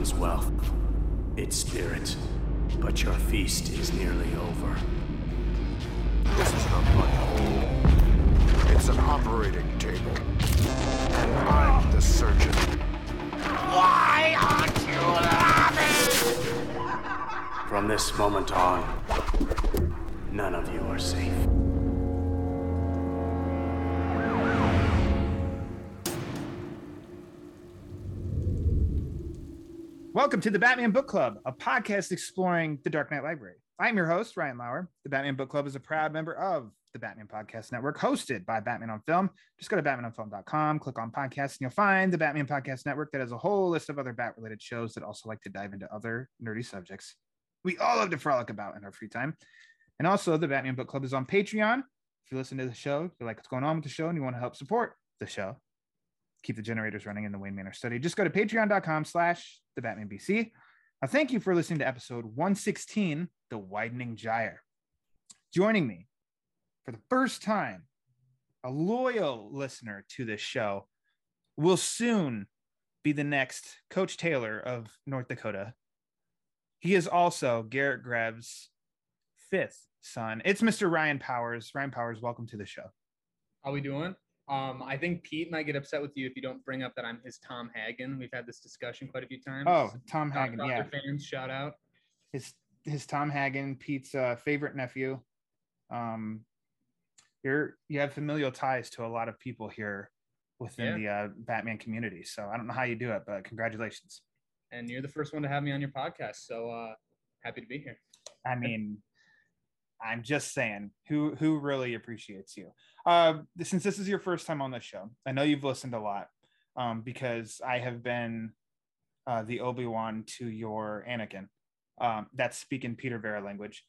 Gotham's wealth, its spirit, but your feast is nearly over. This a blood hole. It's an operating table. And I'm the surgeon. Why aren't you laughing? From this moment on, none of you are safe. Welcome to the Batman Book Club, a podcast exploring the Dark Knight Library. I'm your host, Ryan Lauer. The Batman Book Club is a proud member of the Batman Podcast Network, hosted by Batman on Film. Just go to batmanonfilm.com, click on podcasts, and you'll find the Batman Podcast Network that has a whole list of other bat related shows that also like to dive into other nerdy subjects we all love to frolic about in our free time. And also, the Batman Book Club is on Patreon. If you listen to the show, you like what's going on with the show, and you want to help support the show, keep the generators running in the Wayne Manor study, just go to patreon.com slash the Batman BC. Now, thank you for listening to episode 116, The Widening Gyre. Joining me for the first time, a loyal listener to this show, will soon be the next Coach Taylor of North Dakota. He is also Garrett Greb's fifth son. It's Mr. Ryan Powers. Ryan Powers, welcome to the show. How are we doing? Um, I think Pete might get upset with you if you don't bring up that I'm his Tom Hagen. We've had this discussion quite a few times. Oh, Tom Hagen, Dr. yeah. Fans, shout out. His his Tom Hagen, Pete's uh, favorite nephew. Um, you're you have familial ties to a lot of people here within the uh, Batman community. So I don't know how you do it, but congratulations. And you're the first one to have me on your podcast, so uh, happy to be here. I mean, I'm just saying, who who really appreciates you? Uh, since this is your first time on the show, I know you've listened a lot um, because I have been uh, the Obi Wan to your Anakin. Um, that's speaking Peter Vera language.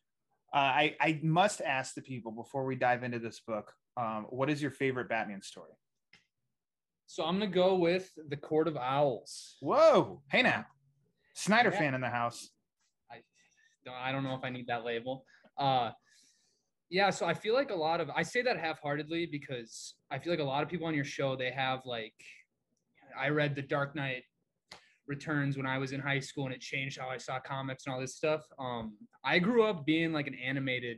Uh, I I must ask the people before we dive into this book. Um, what is your favorite Batman story? So I'm gonna go with the Court of Owls. Whoa! Hey now, Snyder Yeah. fan in the house. I don't, I don't know if I need that label. Uh, yeah, so I feel like a lot of I say that half-heartedly because I feel like a lot of people on your show they have like I read The Dark Knight Returns when I was in high school and it changed how I saw comics and all this stuff. Um, I grew up being like an animated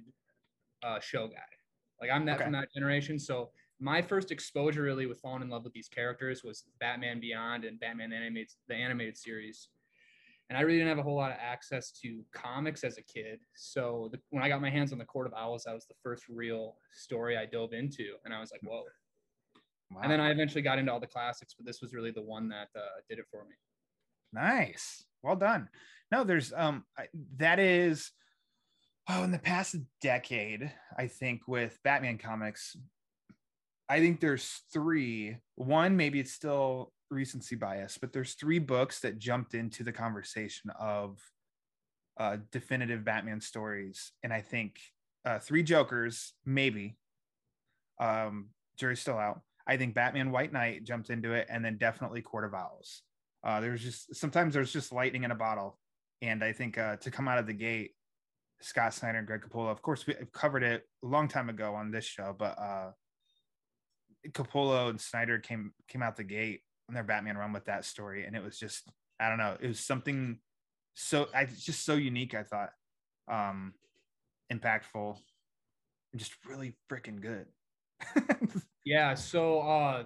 uh, show guy. Like I'm that Okay. from that generation. So my first exposure really with falling in love with these characters was Batman Beyond and Batman animated the animated series and I really didn't have a whole lot of access to comics as a kid. So the, when I got my hands on the Court of Owls, that was the first real story I dove into, and I was like, "Whoa!" Wow. And then I eventually got into all the classics, but this was really the one that uh, did it for me. Nice. Well done. No, there's um I, that is oh in the past decade, I think with Batman comics, I think there's three. One, maybe it's still recency bias, but there's three books that jumped into the conversation of uh definitive Batman stories. And I think uh three Jokers, maybe. Um, jury's still out. I think Batman White Knight jumped into it, and then definitely Court of Owls. Uh, there's just sometimes there's just lightning in a bottle, and I think uh, to come out of the gate, Scott Snyder and Greg Capullo. Of course, we covered it a long time ago on this show, but uh, Capullo and Snyder came came out the gate on their Batman run with that story, and it was just I don't know, it was something so I just so unique. I thought, um, impactful, and just really freaking good. Yeah. So uh,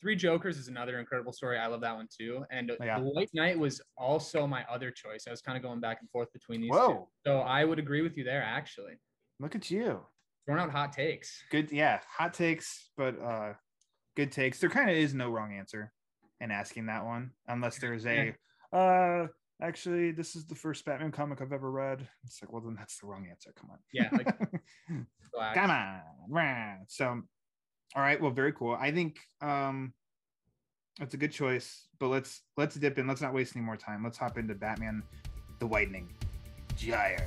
Three Jokers is another incredible story. I love that one too. And Yeah. the White Knight was also my other choice. I was kind of going back and forth between these two. Whoa, So I would agree with you there, actually. look at you. Throwing out hot takes. good yeah hot takes but uh good takes. There kind of is no wrong answer in asking that one unless there's a uh actually this is the first batman comic i've ever read. It's like well then that's the wrong answer. Come on. Yeah, like- come on. So all right well very cool. I think um that's a good choice but let's let's dip in. Let's not waste any more time. Let's hop into batman the widening. Gyre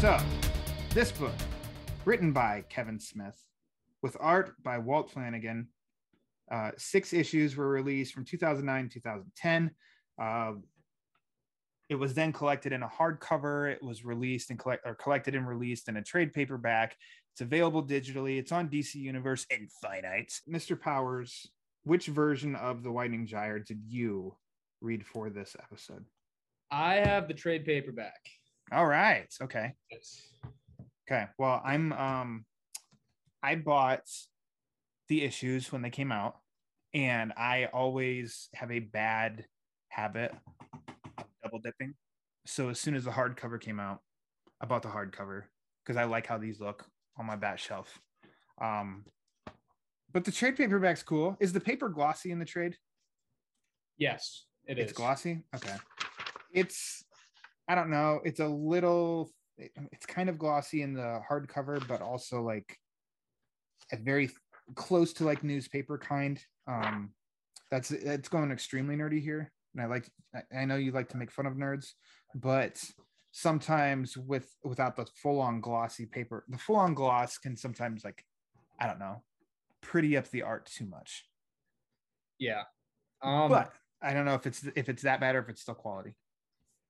So, this book, written by Kevin Smith, with art by Walt Flanagan, uh, six issues were released from 2009 2010. Uh, It was then collected in a hardcover. It was released and collect or collected and released in a trade paperback. It's available digitally. It's on DC Universe Infinite. Mr. Powers, which version of the Widening Gyre did you read for this episode? I have the trade paperback. All right. Okay. It's, Okay. Well, I'm um I bought the issues when they came out and I always have a bad habit of double dipping. So as soon as the hardcover came out, I bought the hardcover because I like how these look on my bat shelf. Um but the trade paperback's cool. Is the paper glossy in the trade? yes, it is. it's glossy. Okay. It's I don't know. It's a little. It's kind of glossy in the hardcover, but also like a very close to like newspaper kind. Um, that's it's going extremely nerdy here, and I like. I- I know you like to make fun of nerds, but sometimes with without the full on glossy paper, the full on gloss can sometimes like I don't know, pretty up the art too much. Yeah. Um, but I don't know if it's if it's that bad or if it's still quality.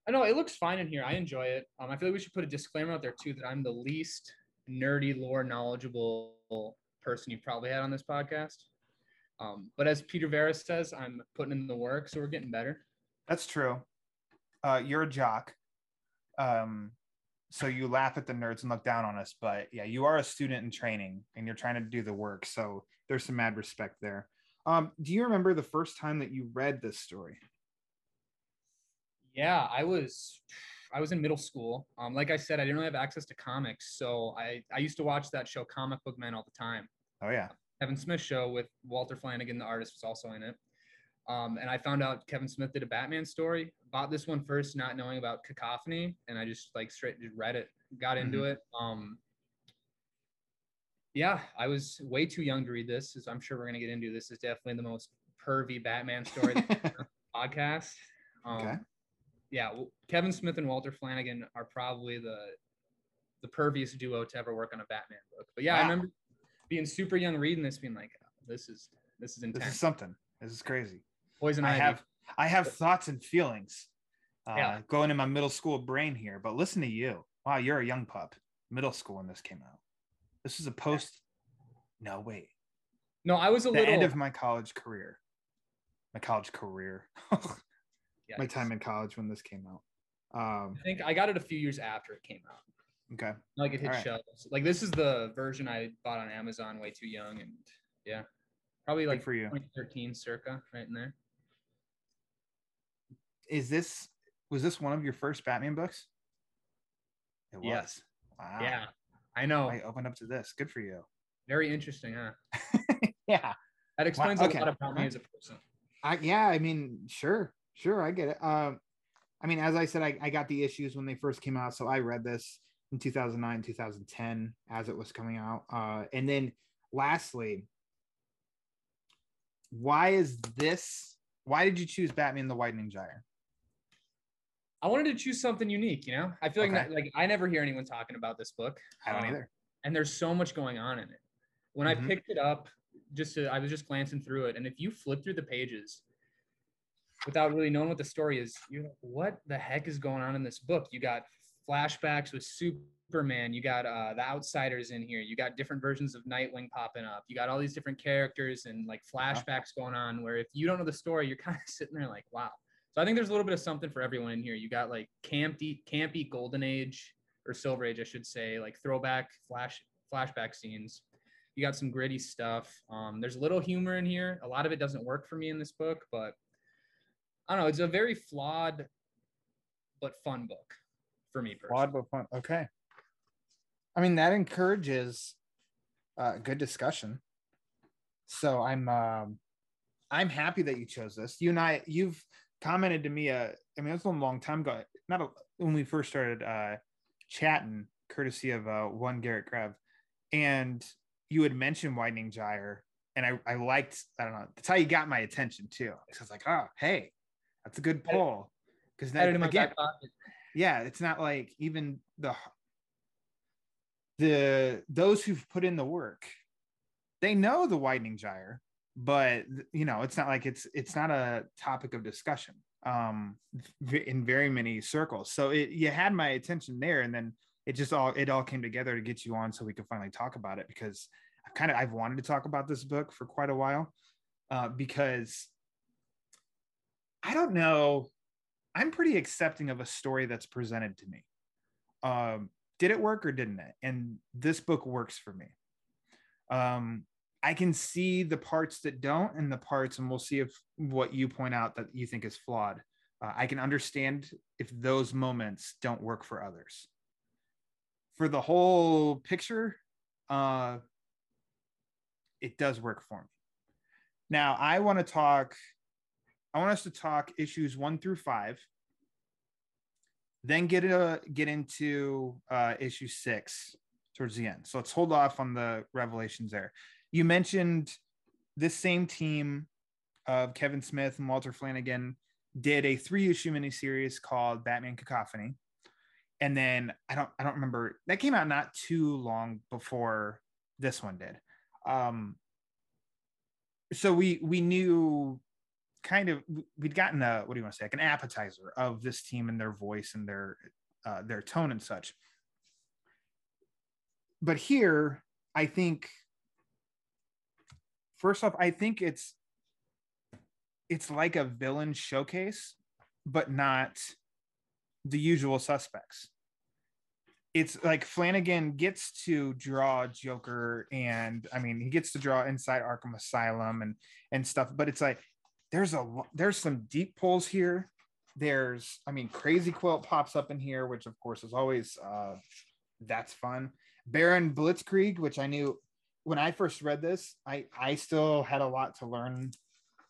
I know it looks fine in here. I enjoy it. Um, I feel like we should put a disclaimer out there too that I'm the least nerdy lore knowledgeable person you've probably had on this podcast. Um, but as Peter Veras says, I'm putting in the work, so we're getting better. That's true. Uh, you're a jock. Um, so you laugh at the nerds and look down on us, but yeah, you are a student in training and you're trying to do the work. So there's some mad respect there. Um, do you remember the first time that you read this story? Yeah, I was I was in middle school. Um, like I said, I didn't really have access to comics, so I I used to watch that show Comic Book Men all the time. Oh yeah. Kevin Smith show with Walter Flanagan, the artist, was also in it. Um, and I found out Kevin Smith did a Batman story. Bought this one first, not knowing about Cacophony, and I just like straight just read it, got into it. Um, yeah, I was way too young to read this, as I'm sure we're gonna get into. This is definitely the most pervy Batman story that's on the podcast. Um, Okay. Yeah, Kevin Smith and Walter Flanagan are probably the the perviest duo to ever work on a Batman book. But yeah, I remember being super young reading this, being like, this is this is intense. this is something. This is crazy. Poison I Ivy. have I have thoughts and feelings uh, Yeah. going in my middle school brain here, but listen to you. Wow, you're a young pup. Middle school when this came out. This is a post. No, wait. no, I was a the little end of my college career. My college career. my time in college when this came out. Um, I think I got it a few years after it came out. okay. Like it hit Alright. shelves. Like this is the version I bought on Amazon way too young, and yeah, probably Good like for you. 2013 circa right in there. Is this was this one of your first Batman books? It was. Yes. Wow. Yeah, I know. I opened up to this. Good for you. Very interesting, huh? yeah. That explains okay. a lot about me as a person. I yeah, I mean, sure, sure, I get it. Um, I mean, as I said, I, I got the issues when they first came out, so I read this in 2009, 2010 as it was coming out. Uh, and then lastly, why is this? Why did you choose Batman: The Widening Gyre? I wanted to choose something unique. You know, I feel like Okay. not- like I never hear anyone talking about this book. I don't Um, either. and there's so much going on in it. When Mhm. I picked it up, just to, I was just glancing through it, and if you flip through the pages without really knowing what the story is, you're like, what the heck is going on in this book? You got flashbacks with Superman, you got uh, the Outsiders in here, you got different versions of Nightwing popping up, you got all these different characters and like flashbacks going on. Where if you don't know the story, you're kind of sitting there like, wow. So I think there's a little bit of something for everyone in here. You got like campy, campy golden age or silver age, I should say, like throwback flash flashback scenes. You got some gritty stuff. Um, there's a little humor in here. A lot of it doesn't work for me in this book, but I don't know. It's a very flawed but fun book for me personally. Flawed but fun. Okay. I mean, that encourages uh, good discussion. So I'm um, I'm happy that you chose this. You and I, you've commented to me. Uh, I mean, it was a long time ago. Not a, when we first started uh, chatting, courtesy of uh, one Garrett Grev, and you had mentioned Widening Gyre, and I I liked. I don't know. That's how you got my attention too. So I was like, oh, hey, that's a good pull. Because Had it in my again, yeah it's not like even the the those who've put in the work they know the widening gyre but you know it's not like it's it's not a topic of discussion um in very many circles so it you had my attention there and then it just all it all came together to get you on so we could finally talk about it because i've kind of i've wanted to talk about this book for quite a while uh, because i don't know. I'm pretty accepting of a story that's presented to me. Um did it work or didn't it? And this book works for me. Um i can see the parts that don't and the parts and we'll see if what you point out that you think is flawed. Uh, i can understand if those moments don't work for others. For the whole picture uh it does work for me. Now i want to talk i want us to talk issues one through five then get a get into uh, issue six towards the end. So let's hold off on the revelations there. You mentioned this same team of Kevin Smith and Walter Flanagan did a three issue miniseries called Batman Cacophony. And then I don't I don't remember that came out not too long before this one did. Um so we we knew kind of we'd gotten a what do you want to say like an appetizer of this team and their voice and their uh, their tone and such. But here i think first off i think it's it's like a villain showcase but not the usual suspects. It's like flanagan gets to draw joker and i mean he gets to draw inside arkham asylum and and stuff but it's like there's a there's some deep pulls here. There's i mean crazy quilt pops up in here which of course is always uh that's fun. Baron blitzkrieg which i knew when i first read this i i still had a lot to learn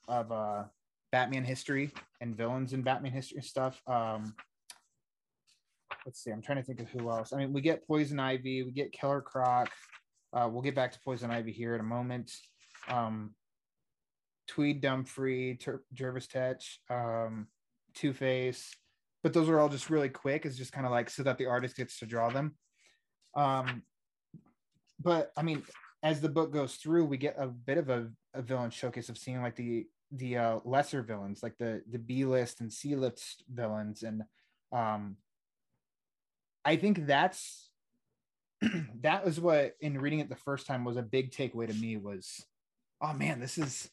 of uh batman history and villains in batman history stuff. Um let's see i'm trying to think of who else. I mean we get poison ivy we get killer croc uh, we'll get back to poison ivy here in a moment. Um Tweed Dunphy, Ter- Jervis Tetch, um, Two Face, but those are all just really quick. It's just kind of like so that the artist gets to draw them. Um, but I mean, as the book goes through, we get a bit of a, a villain showcase of seeing like the the uh, lesser villains, like the the B list and C list villains, and um, I think that's that was what in reading it the first time was a big takeaway to me was, oh man, this is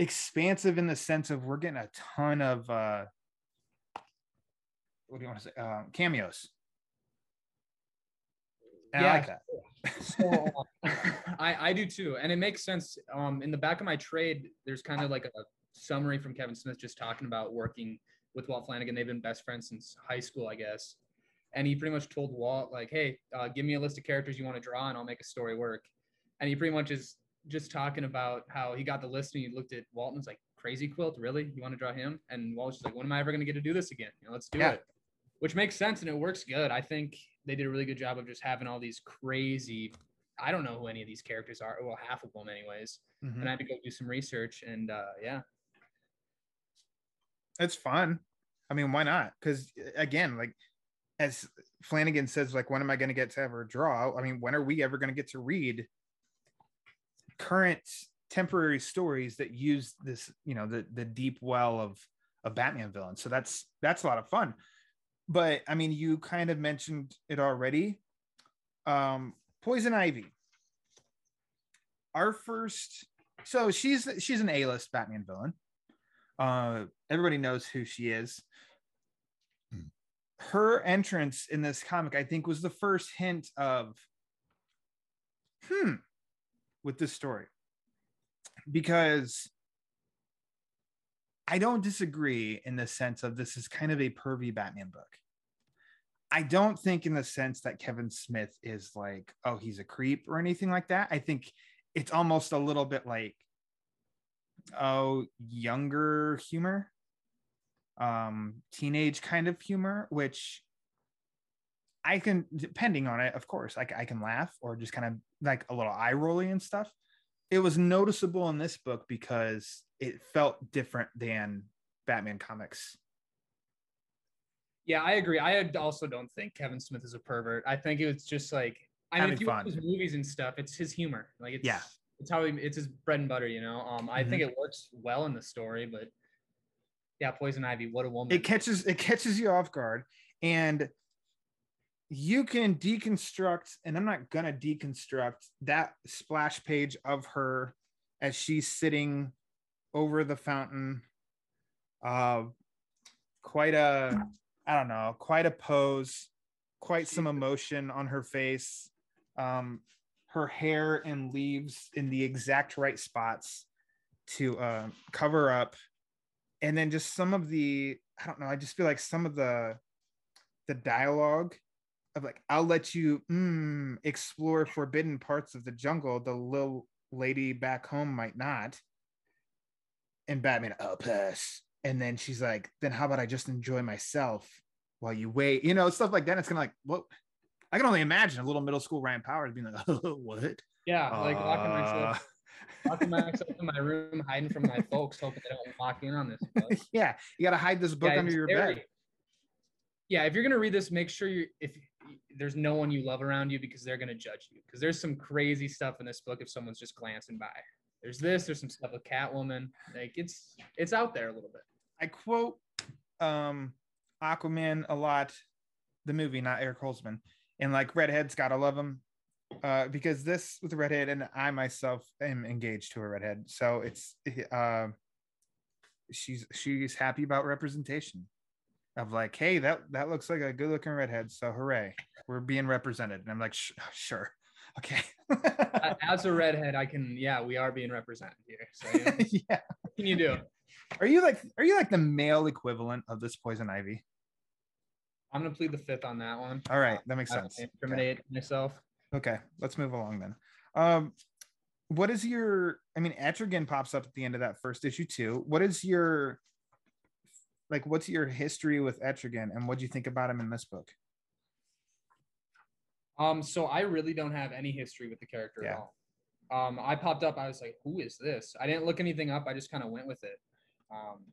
expansive in the sense of we're getting a ton of uh what do you want to say? Um, cameos. And Yeah. i like that. So uh, I, I do too and it makes sense um in the back of my trade there's kind of like a summary from kevin smith just talking about working with walt flanagan. They've been best friends since high school i guess. And he pretty much told walt like hey uh, give me a list of characters you want to draw and i'll make a story work. And he pretty much is just talking about how he got the list and he looked at Walton's like crazy quilt really you want to draw him and Walton's just like when am i ever going to get to do this again you know let's do Yeah. it which makes sense and it works good i think they did a really good job of just having all these crazy I don't know who any of these characters are. Well, half of them, anyways. Mhm. And I had to go do some research, and uh, yeah, it's fun i mean why not because again like as flanagan says like when am i going to get to ever draw i mean when are we ever going to get to read current temporary stories that use this you know the the deep well of a batman villain so that's that's a lot of fun. But i mean you kind of mentioned it already. Um poison ivy. Our first so she's she's an a-list batman villain. Uh everybody knows who she is. Her entrance in this comic i think was the first hint of hmm with this story. Because i don't disagree in the sense of this is kind of a pervy batman book. I don't think in the sense that kevin smith is like oh he's a creep or anything like that. I think it's almost a little bit like oh younger humor um teenage kind of humor which i can depending on it of course like I can laugh or just kind of like a little eye rolling and stuff it was noticeable in this book because it felt different than batman comics yeah, I agree. I also don't think Kevin Smith is a pervert. I think it's just like I mean, Having if you watch his movies and stuff, it's his humor. Like it's Yeah. it's how he it's his bread and butter. You know, um, I Mm-hmm. think it works well in the story, but Yeah, Poison Ivy. What a woman. it catches it catches you off guard and you can deconstruct and i'm not gonna deconstruct that splash page of her as she's sitting over the fountain. Uh quite a i don't know quite a pose quite some emotion on her face. Um her hair and leaves in the exact right spots to uh, cover up. And then just some of the i don't know i just feel like some of the the dialogue of like i'll let you mm, explore forbidden parts of the jungle the little lady back home might not. And batman i'll pass and then she's like then how about i just enjoy myself while you wait? You know stuff like that. It's kind of like what? I can only imagine a little middle school ryan powers being like oh, what? Yeah, like locking Uh, myself, locking myself in my room, hiding from my folks, hoping they don't lock in on this. book. yeah you got to hide this book Yeah, under your very- bed. Yeah, if you're gonna read this, make sure you if there's no one you love around you because they're gonna judge you. Because there's some crazy stuff in this book if someone's just glancing by. There's this, there's some stuff with Catwoman. Like it's it's out there a little bit. I quote um Aquaman a lot, the movie, not Eric Holzman. And like redheads, gotta love him. Uh, because this with a redhead, and I myself am engaged to a redhead, so it's uh, she's she's happy about representation of like, hey, that that looks like a good looking redhead, so hooray, we're being represented. And I'm like, sure, okay, As a redhead, I can yeah, we are being represented here. So you know, what yeah. can you do? Are you like are you like the male equivalent of this poison ivy? I'm gonna plead the fifth on that one. All right, that makes I sense. Okay. incriminate myself. Okay, let's move along then. Um, what is your? I mean, Etrigan pops up at the end of that first issue too. What is your, like, what's your history with Etrigan, and what do you think about him in this book? Um, so I really don't have any history with the character Yeah. at all. Um, I popped up, I was like, who is this? I didn't look anything up, I just kind of went with it. Um,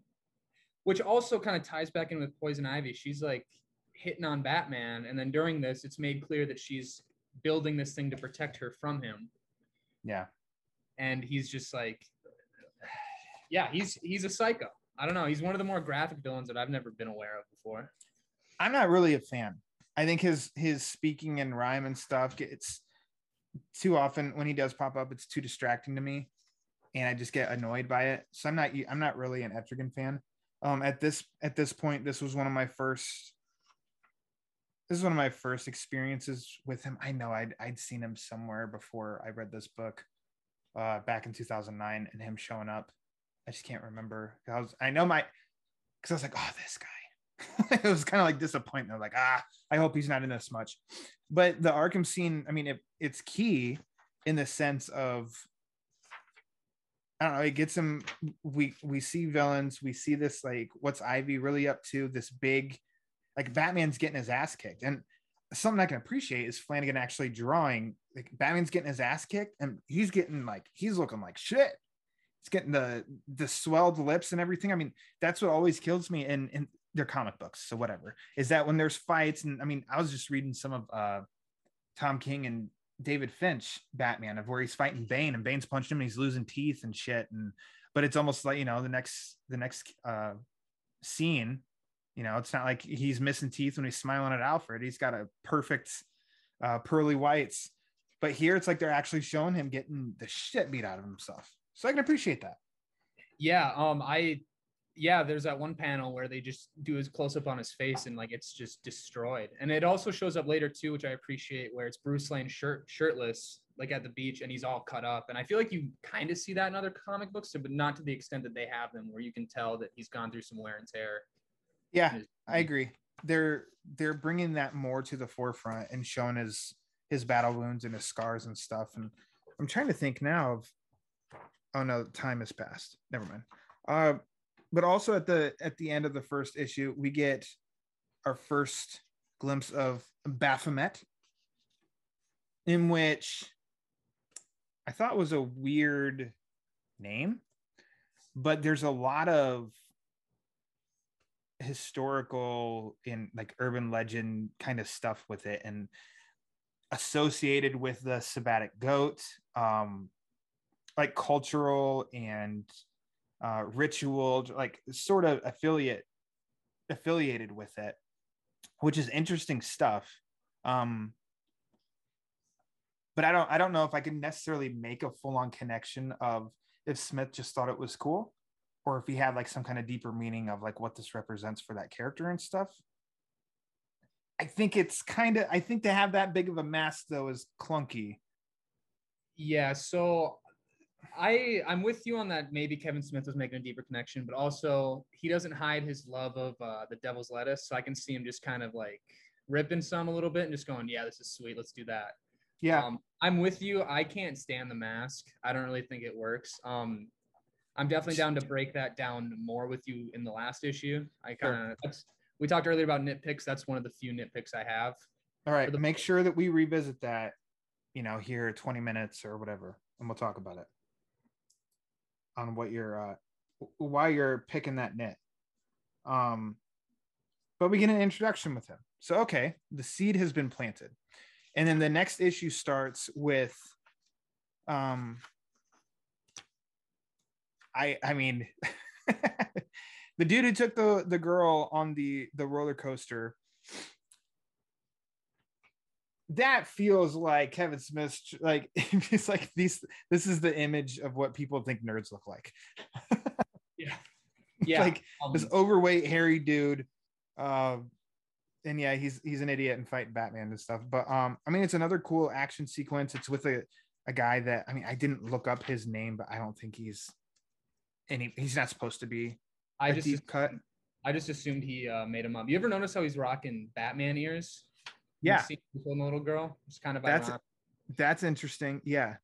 which also kind of ties back in with Poison Ivy. She's like hitting on Batman, and then during this, it's made clear that she's building this thing to protect her from him. Yeah, And he's just like, yeah, he's he's a psycho. I don't know. He's one of the more graphic villains that I've never been aware of before. I'm not really a fan. I think his his speaking and rhyme and stuff gets too often when he does pop up. It's too distracting to me, and I just get annoyed by it. So I'm not I'm not really an Etrigan fan. Um, at this at this point, this was one of my first. This is one of my first experiences with him. I know I'd I'd seen him somewhere before I read this book, uh, back in 2009, and him showing up. I just can't remember. I was I know my because I was like, oh, this guy. it was kind of like disappointment. Like, ah, I hope he's not in this much. But the Arkham scene, I mean, it, it's key in the sense of I don't know, it gets him we we see villains, we see this like what's Ivy really up to, this big like Batman's getting his ass kicked. And something I can appreciate is Flanagan actually drawing like Batman's getting his ass kicked and he's getting like he's looking like shit. He's getting the the swelled lips and everything. I mean, that's what always kills me in in their comic books. So whatever is that when there's fights and I mean, I was just reading some of uh Tom King and David Finch Batman of where he's fighting Bane and Bane's punching him and he's losing teeth and shit and but it's almost like you know the next the next uh scene you know it's not like he's missing teeth when he's smiling at Alfred he's got a perfect uh pearly whites but here it's like they're actually showing him getting the shit beat out of himself so I can appreciate that Yeah, um, I yeah, there's that one panel where they just do his close up on his face and like it's just destroyed. And it also shows up later too, which I appreciate, where it's Bruce Wayne shirt shirtless, like at the beach, and he's all cut up. And I feel like you kind of see that in other comic books, but not to the extent that they have them, where you can tell that he's gone through some wear and tear. yeah I agree. They're they're bringing that more to the forefront and showing his his battle wounds and his scars and stuff. And I'm trying to think now of. Oh no, time has passed. Never mind. Uh, but also at the at the end of the first issue, we get our first glimpse of Baphomet, in which I thought was a weird name, but there's a lot of historical in like urban legend kind of stuff with it and associated with the sabbatic goat um like cultural and uh, ritual, like sort of affiliate affiliated with it, which is interesting stuff. Um, but I don't I don't know if I can necessarily make a full on connection of if Smith just thought it was cool or if he had like some kind of deeper meaning of like what this represents for that character and stuff. I think it's kind of I think to have that big of a mask though is clunky. Yeah, so I I'm with you on that. Maybe Kevin Smith was making a deeper connection, but also he doesn't hide his love of uh, the Devil's Lettuce, so I can see him just kind of like ripping some a little bit and just going, "Yeah, this is sweet. Let's do that." Yeah, Um, I'm with you. I can't stand the mask. I don't really think it works. Um, I'm definitely down to break that down more with you in the last issue. I kind of that's we talked earlier about nitpicks. That's one of the few nitpicks I have. all right. the- Make sure that we revisit that, you know, here 20 minutes or whatever, and we'll talk about it on what you're uh why you're picking that knit. Um, but we get an introduction with him. So okay, the seed has been planted, and then the next issue starts with, um, I I mean, the dude who took the the girl on the the roller coaster. That feels like Kevin Smith. Like it's like these. This is the image of what people think nerds look like. Yeah, Yeah. like um, this overweight hairy dude uh and yeah he's he's an idiot and fighting batman and stuff but um i mean it's another cool action sequence it's with a, a guy that i mean i didn't look up his name but i don't think he's any he's not supposed to be I just deep cut I just assumed he uh, made him up. You ever notice how he's rocking Batman ears? Yeah little girl. It's kind of That's- ironic. that's interesting yeah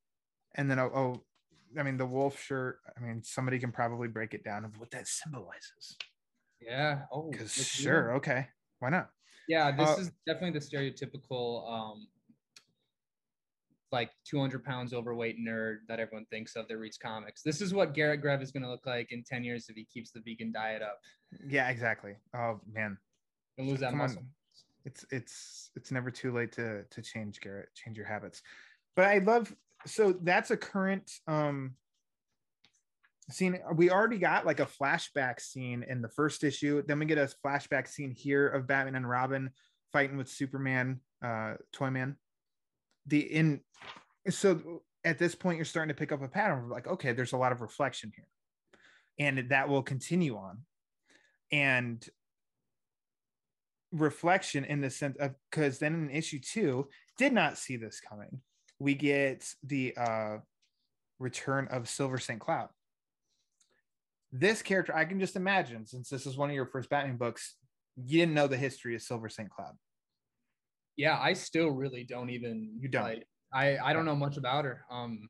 and then oh, oh i mean the wolf shirt i mean somebody can probably break it down of what that symbolizes yeah. Oh, because sure okay why not Yeah, this Uh, is definitely the stereotypical um like 200 pounds overweight nerd that everyone thinks of that reads comics. This is what Garrett Grev is going to look like in 10 years if he keeps the vegan diet up. yeah exactly oh man And lose that Come muscle. on. It's it's it's never too late to to change garrett change your habits. But i love so that's a current um scene. We already got like a flashback scene in the first issue. Then we get a flashback scene here of batman and robin fighting with superman uh toyman. The in so at this point you're starting to pick up a pattern of like okay there's a lot of reflection here. And that will continue on. And reflection in the sense of because then in issue two did not see this coming. We get the uh return of silver st cloud. This character i can just imagine since this is one of your first batman books you didn't know the history of silver st cloud. Yeah, I still really don't even You don't. like I I don't know much about her. Um.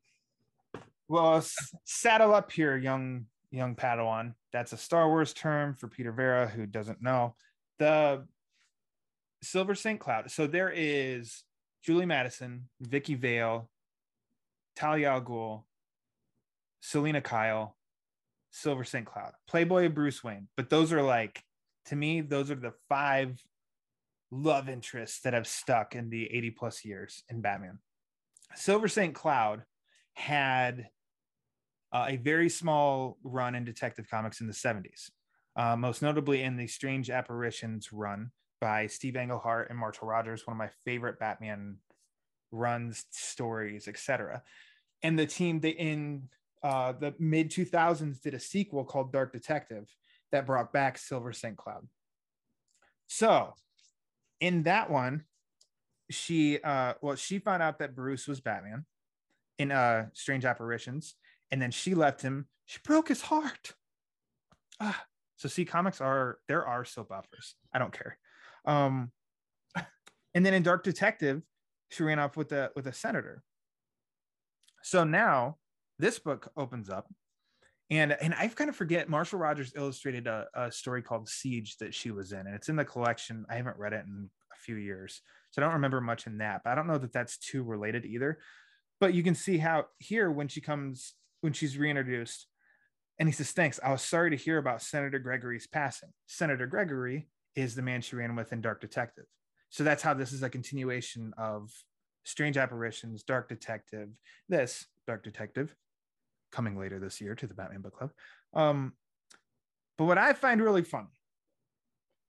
Well s- saddle up here young young padawan. That's a star wars term for peter vera who doesn't know. The silver st cloud. So there is julie madison vicky vale talia al ghul selina kyle silver st cloud playboy bruce wayne. But those are like to me those are the five love interests that have stuck in the 80 plus years in batman. Silver st cloud had uh, a very small run in Detective Comics in the 70s, uh, most notably in the Strange Apparitions run by Steve Englehart and Marshall Rogers, one of my favorite Batman runs, stories, etc. And the team they in uh, the mid 2000s did a sequel called Dark Detective that brought back Silver St. Cloud. So, in that one, she uh, well, she found out that Bruce was Batman in uh, Strange Apparitions and then she left him. She broke his heart. Ah, so see, comics are there are soap operas. I don't care. Um, and then in Dark Detective, she ran off with a with a senator. So now this book opens up, and and I kind of forget. Marshall Rogers illustrated a, a story called Siege that she was in, and it's in the collection. I haven't read it in a few years, so I don't remember much in that. But I don't know that that's too related either. But you can see how here when she comes when she's reintroduced, and he says, "Thanks. I was sorry to hear about Senator Gregory's passing. Senator Gregory is the man she ran with in Dark Detective. So that's how this is a continuation of Strange Apparitions, Dark Detective, this Dark Detective, coming later this year to the Batman Book Club. Um, but what I find really funny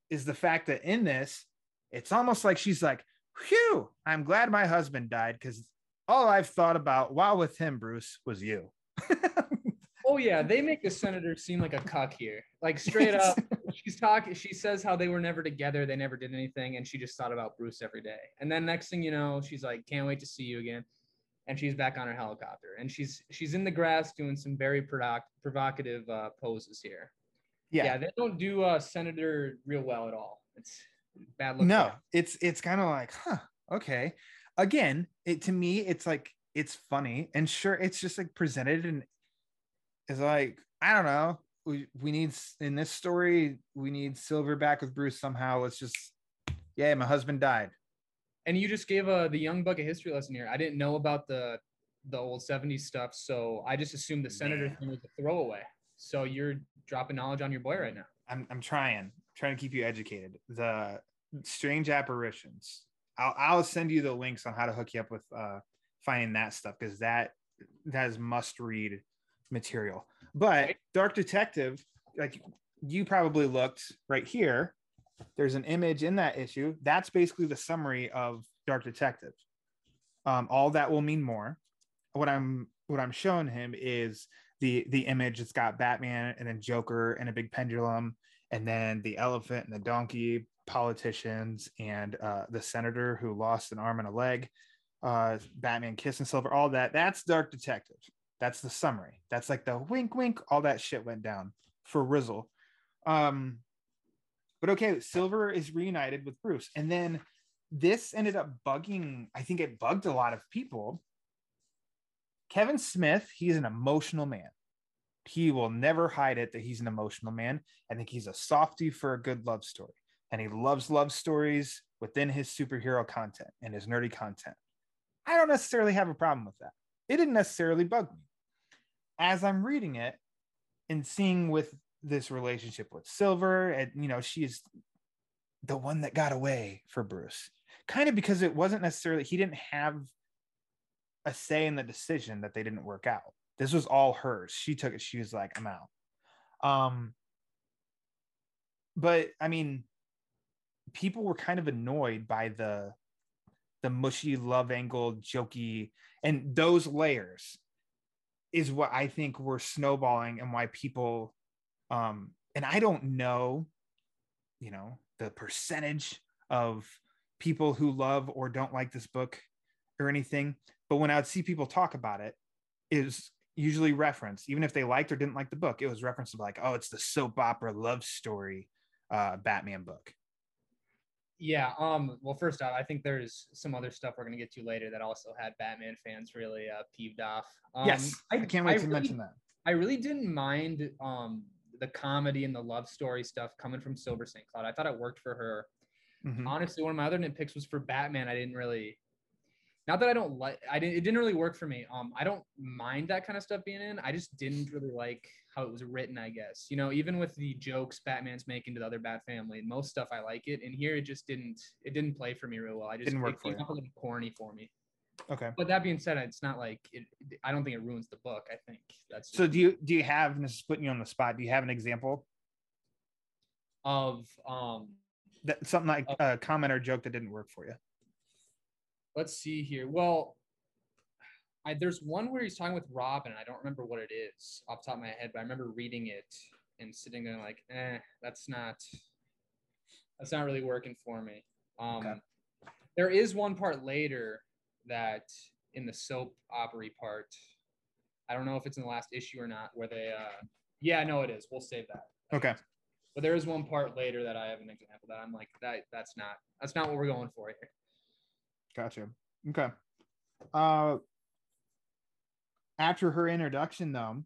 is the fact that in this, it's almost like she's like, "Phew, I'm glad my husband died because all I've thought about while with him, Bruce, was you." Oh yeah, they make the senator seem like a cuck here. Like straight up, she's talking. She says how they were never together, they never did anything, and she just thought about Bruce every day. And then next thing you know, she's like, "Can't wait to see you again," and she's back on her helicopter, and she's she's in the grass doing some very provoc- provocative uh, poses here. Yeah. yeah, they don't do uh, senator real well at all. It's bad look. no it's it's kind of like huh okay again it to me it's like it's funny and sure it's just like presented and it's like i don't know we, we need in this story we need silver back with bruce somehow let's just yeah my husband died And you just gave uh, the young buck a history lesson here. I didn't know about the the old 70s stuff, so I just assumed the senator Man. thing was a throwaway. So you're dropping knowledge on your boy right now. i'm, I'm trying trying to keep you educated the strange apparitions I'll, I'll send you the links on how to hook you up with uh finding that stuff because that that is must read material but dark detective like you probably looked right here. There's an image in that issue. That's basically the summary of dark detective. Um, all that will mean more. What i'm what i'm showing him is the the image. It's got batman and then joker and a big pendulum and then the elephant and the donkey politicians and uh, the senator who lost an arm and a leg. Uh, batman kissing silver all that. That's dark detective that's the summary. That's like the wink wink all that shit went down for rizzle. Um but okay silver is reunited with bruce. And then this ended up bugging i think it bugged a lot of people. Kevin smith he's an emotional man. He will never hide it that he's an emotional man. I think he's a softie for a good love story. And he loves love stories within his superhero content and his nerdy content. I don't necessarily have a problem with that. It didn't necessarily bug me as i'm reading it and seeing with this relationship with silver and you know she's the one that got away for bruce. Kind of because it wasn't necessarily he didn't have a say in the decision that they didn't work out. This was all hers. She took it. She was like i'm out. Um but i mean people were kind of annoyed by the the mushy love angle jokey and those layers is what i think we're snowballing and why people um and i don't know you know the percentage of people who love or don't like this book or anything but when i would see people talk about it is usually referenced. Even if they liked or didn't like the book it was referenced like oh it's the soap opera love story uh batman book Yeah. Um. Well, first off, I think there's some other stuff we're gonna get to later that also had Batman fans really uh, peeved off. Um, yes i, can't wait to really- mention that I really didn't mind um the comedy and the love story stuff coming from Silver St. Cloud. I thought it worked for her. Mhm. Honestly, one of my other nitpicks was for Batman. I didn't really, not that I don't like, I didn't. It didn't really work for me. Um, I don't mind that kind of stuff being in. I just didn't really like how it was written. I guess you know, even with the jokes Batman's making to the other Bat family, most stuff I like it. And here it just didn't. It didn't play for me real well. I just Didn't work it for a little corny for me. okay But that being said, it's not like it. I don't think it ruins the book. I think that's so do you do you have and this is putting you on the spot do you have an example of um that something like Uh, a comment or joke that didn't work for you let's see here. Well, I, there's one where he's talking with Robin. I don't remember what it is off the top of my head, but I remember reading it and sitting there like, eh, that's not that's not really working for me. Um, Okay. There is one part later that in the soap opera part. I don't know if it's in the last issue or not, where they. uh Yeah, no, it is. We'll save that. okay But there is one part later that I have an example that I'm like, that that's not that's not what we're going for here. Gotcha. Okay. Uh, after her introduction, though,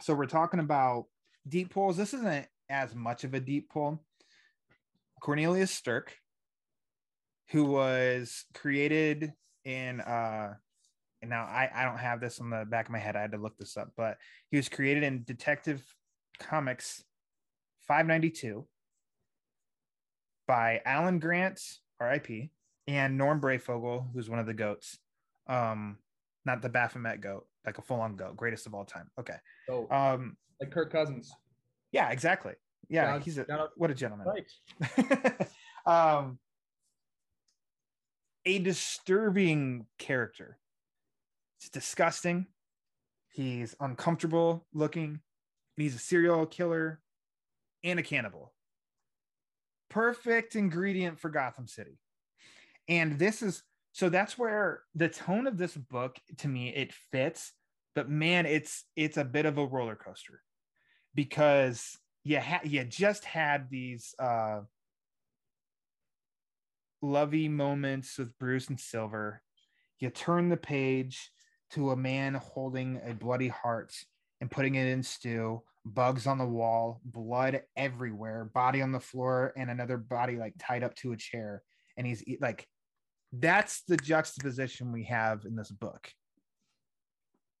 so we're talking about deep pulls. This isn't as much of a deep pull. Cornelius Stirk, who was created in, uh, now I, I don't have this on the back of my head. I had to look this up, but he was created in Detective Comics 592 by Alan Grant, RIP, and Norm Breyfogle, who's one of the goats. Um, not the Baphomet goat, like a full on goat, greatest of all time. Okay. Oh, Um, like Kirk Cousins. yeah, exactly. Yeah, he's a what a gentleman. Right. um, a disturbing character. It's disgusting. He's uncomfortable looking. He's a serial killer and a cannibal. Perfect ingredient for Gotham City. And this is so that's where the tone of this book to me it fits, but man, it's it's a bit of a roller coaster because you you just had these uh lovey moments with Bruce and Silver. You turn the page to a man holding a bloody heart and putting it in stew, bugs on the wall, blood everywhere, body on the floor, and another body like tied up to a chair. And he's like, that's the juxtaposition we have in this book.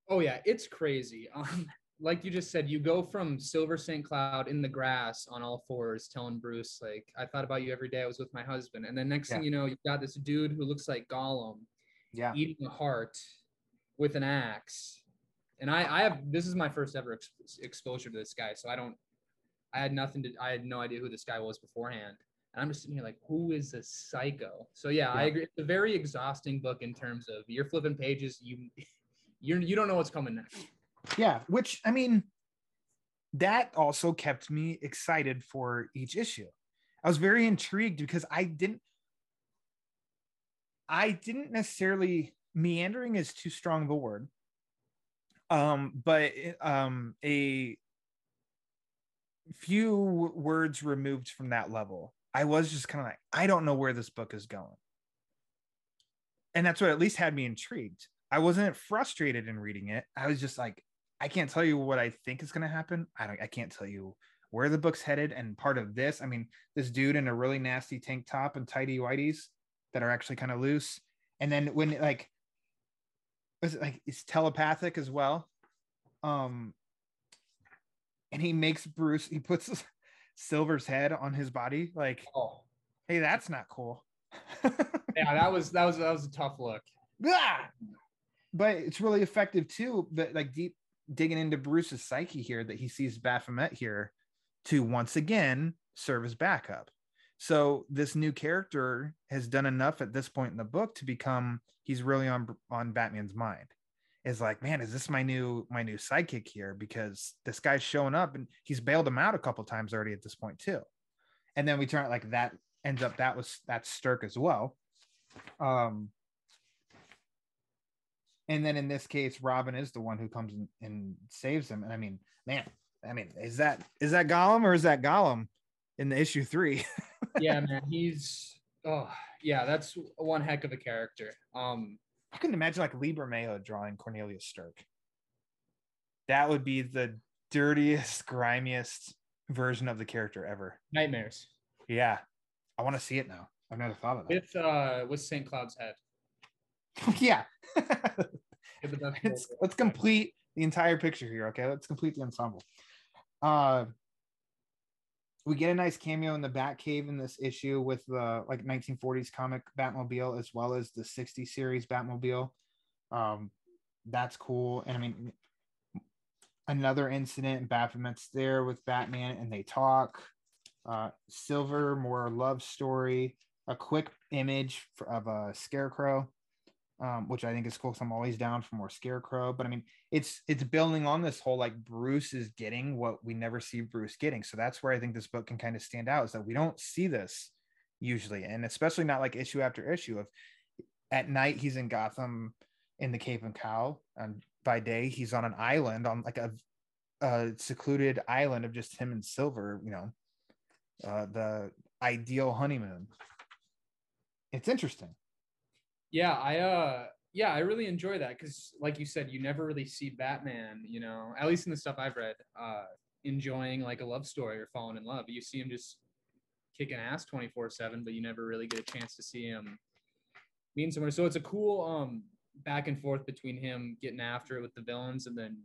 Oh yeah, it's crazy. Um, like you just said, you go from Silver St. Cloud in the grass on all fours, telling Bruce like, "I thought about you every day. I was with my husband." And then next thing you know, you've got this dude who looks like Gollum Yeah. eating a heart with an axe. And I, I have this is my first ever ex- exposure to this guy, so I don't, I had nothing to, I had no idea who this guy was beforehand. And I'm just sitting here like, who is this psycho? So yeah, I agree. It's a very exhausting book in terms of you're flipping pages, you, you're you don't know what's coming next. Yeah, which I mean, that also kept me excited for each issue. I was very intrigued because I didn't, I didn't necessarily meandering is too strong of a word. Um, but um, a few words removed from that level, I was just kind of like, I don't know where this book is going, and that's what at least had me intrigued. I wasn't frustrated in reading it. I was just like, I can't tell you what I think is going to happen. I don't. I can't tell you where the book's headed. And part of this, I mean, this dude in a really nasty tank top and tidy whiteys that are actually kind of loose. And then when like, was it like it's telepathic as well? Um, and he makes Bruce. He puts Silver's head on his body. Like, Oh hey, that's not cool. yeah, that was that was that was a tough look. But it's really effective too. But like deep digging into Bruce's psyche here, that he sees Baphomet here to once again serve as backup. So this new character has done enough at this point in the book to become he's really on on Batman's mind. Is like, man, is this my new my new sidekick here? Because this guy's showing up and he's bailed him out a couple times already at this point too. And then we turn it like that ends up that was that's Stirk as well. Um, and then in this case robin is the one who comes and saves him and i mean man i mean is that is that gollum or is that gollum in the issue three Yeah, man, he's oh yeah, that's one heck of a character. Um, i couldn't imagine like Lee Bermejo drawing cornelius stirk that would be the dirtiest grimiest version of the character ever. Nightmares. Yeah. I want to see it now. I've never thought of that. With uh with St. Cloud's head. yeah. Get the best let's, let's complete the entire picture here okay? Let's complete the ensemble. Uh we get a nice cameo in the Batcave in this issue with the like 1940s comic Batmobile as well as the 60 series Batmobile. Um, that's cool. And I mean, another incident, Baphomet's there with Batman and they talk. Uh, Silver, more love story, a quick image of a scarecrow um, which I think is cool. So I'm always down for more Scarecrow. But I mean, it's it's building on this whole like Bruce is getting what we never see Bruce getting. So that's where I think this book can kind of stand out is that we don't see this usually, and especially not like issue after issue. Of at night he's in Gotham in the Cape and Cowl, and by day he's on an island on like a, a secluded island of just him and Silver. You know, uh, the ideal honeymoon. It's interesting. Yeah, I uh yeah, I really enjoy that because like you said, you never really see Batman, you know, at least in the stuff I've read, uh enjoying like a love story or falling in love. You see him just kicking ass 24-7, but you never really get a chance to see him being somewhere. So it's a cool um back and forth between him getting after it with the villains and then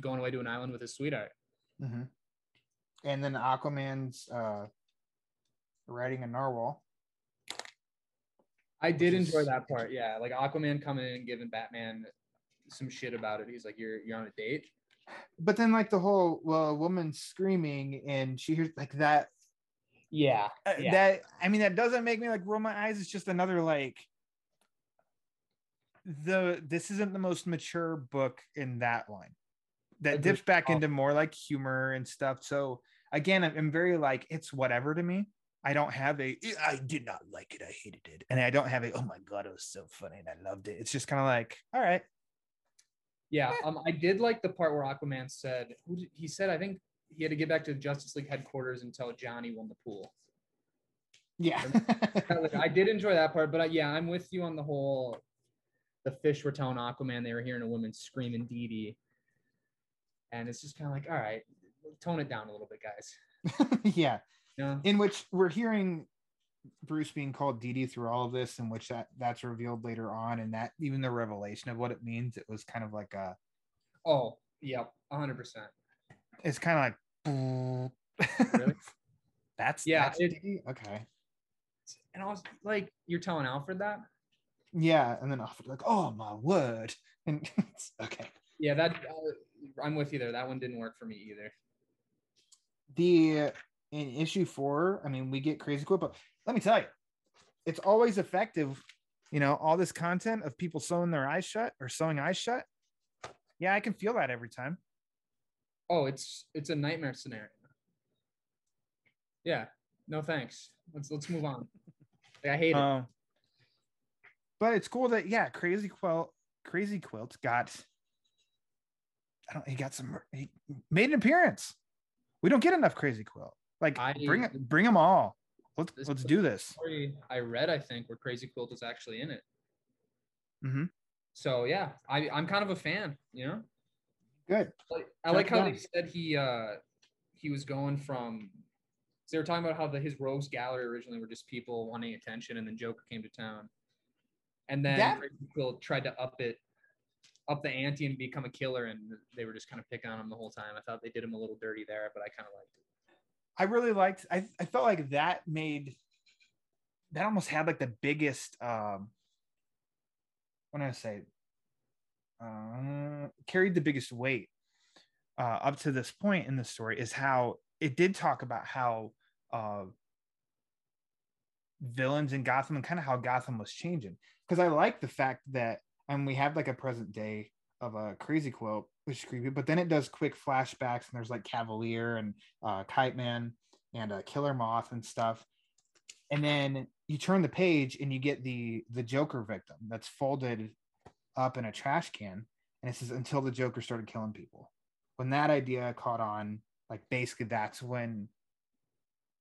going away to an island with his sweetheart. Mm-hmm. And then Aquaman's uh, riding a narwhal. I did enjoy is- that part. Yeah, like Aquaman coming in and giving Batman some shit about it. He's like, "You're you're on a date." But then like the whole well, woman screaming and she hears like that Yeah, uh, that I mean that doesn't make me like roll my eyes. It's just another like the this isn't the most mature book in that line that dips back into more like humor and stuff. So again, I'm, I'm very like it's whatever to me. I don't have a I did not like it, I hated it, and I don't have a oh my god, it was so funny and I loved it. It's just kind of like all right, yeah. Um, I did like the part where Aquaman said, who did, he said, I think he had to get back to the Justice League headquarters until Johnny won the pool. yeah, I did enjoy that part, but uh, yeah, I'm with you on the whole. The fish were telling Aquaman they were hearing a woman screaming Dee Dee. And it's just kind of like, all right, tone it down a little bit, guys. yeah. Know? in which we're hearing Bruce being called Dee through all of this, in which that that's revealed later on, and that even the revelation of what it means, it was kind of like a, Oh, yep, 100%. it's kind of like, Really? that's Yeah, that's it- okay, And I was like, you're telling Alfred that? yeah, and then Alfred like, oh my word, and it's okay. Yeah, that uh, I'm with you there. That one didn't work for me either. The in issue four, I mean, we get crazy quick, but let me tell you, it's always effective. You know, all this content of people sewing their eyes shut or sewing eyes shut. Yeah, I can feel that every time. Oh, it's it's a nightmare scenario. Yeah, no thanks. Let's let's move on. Like, I hate it. Um, but it's cool that yeah, Crazy Quilt, Crazy Quilt got. I don't. He got some. He made an appearance. We don't get enough Crazy Quilt. Like I- bring bring them all. Let's let's do this. I read, I think, where Crazy Quilt is actually in it. Mhm. So yeah, I I'm kind of a fan. You know, Good. like I Check like how they said he uh he was going from. So they were talking about how the his rogues gallery originally were just people wanting attention, and then Joker came to town, and then That- Crazy Quilt tried to up it, up the ante and become a killer, and they were just kind of picking on him the whole time. I thought they did him a little dirty there, but I kind of liked it. I really liked. I I felt like that made. That almost had like the biggest. um What do I say? Uh, carried the biggest weight uh, up to this point in the story is how it did talk about how uh, villains in Gotham and kind of how Gotham was changing. Because I like the fact that, and we have like a present day of a crazy quilt, which is creepy, but then it does quick flashbacks and there's like Cavalier and uh, Kite Man and uh, Killer Moth and stuff. And then you turn the page and you get the the Joker victim that's folded up in a trash can, and it says until the Joker started killing people. When that idea caught on, like basically that's when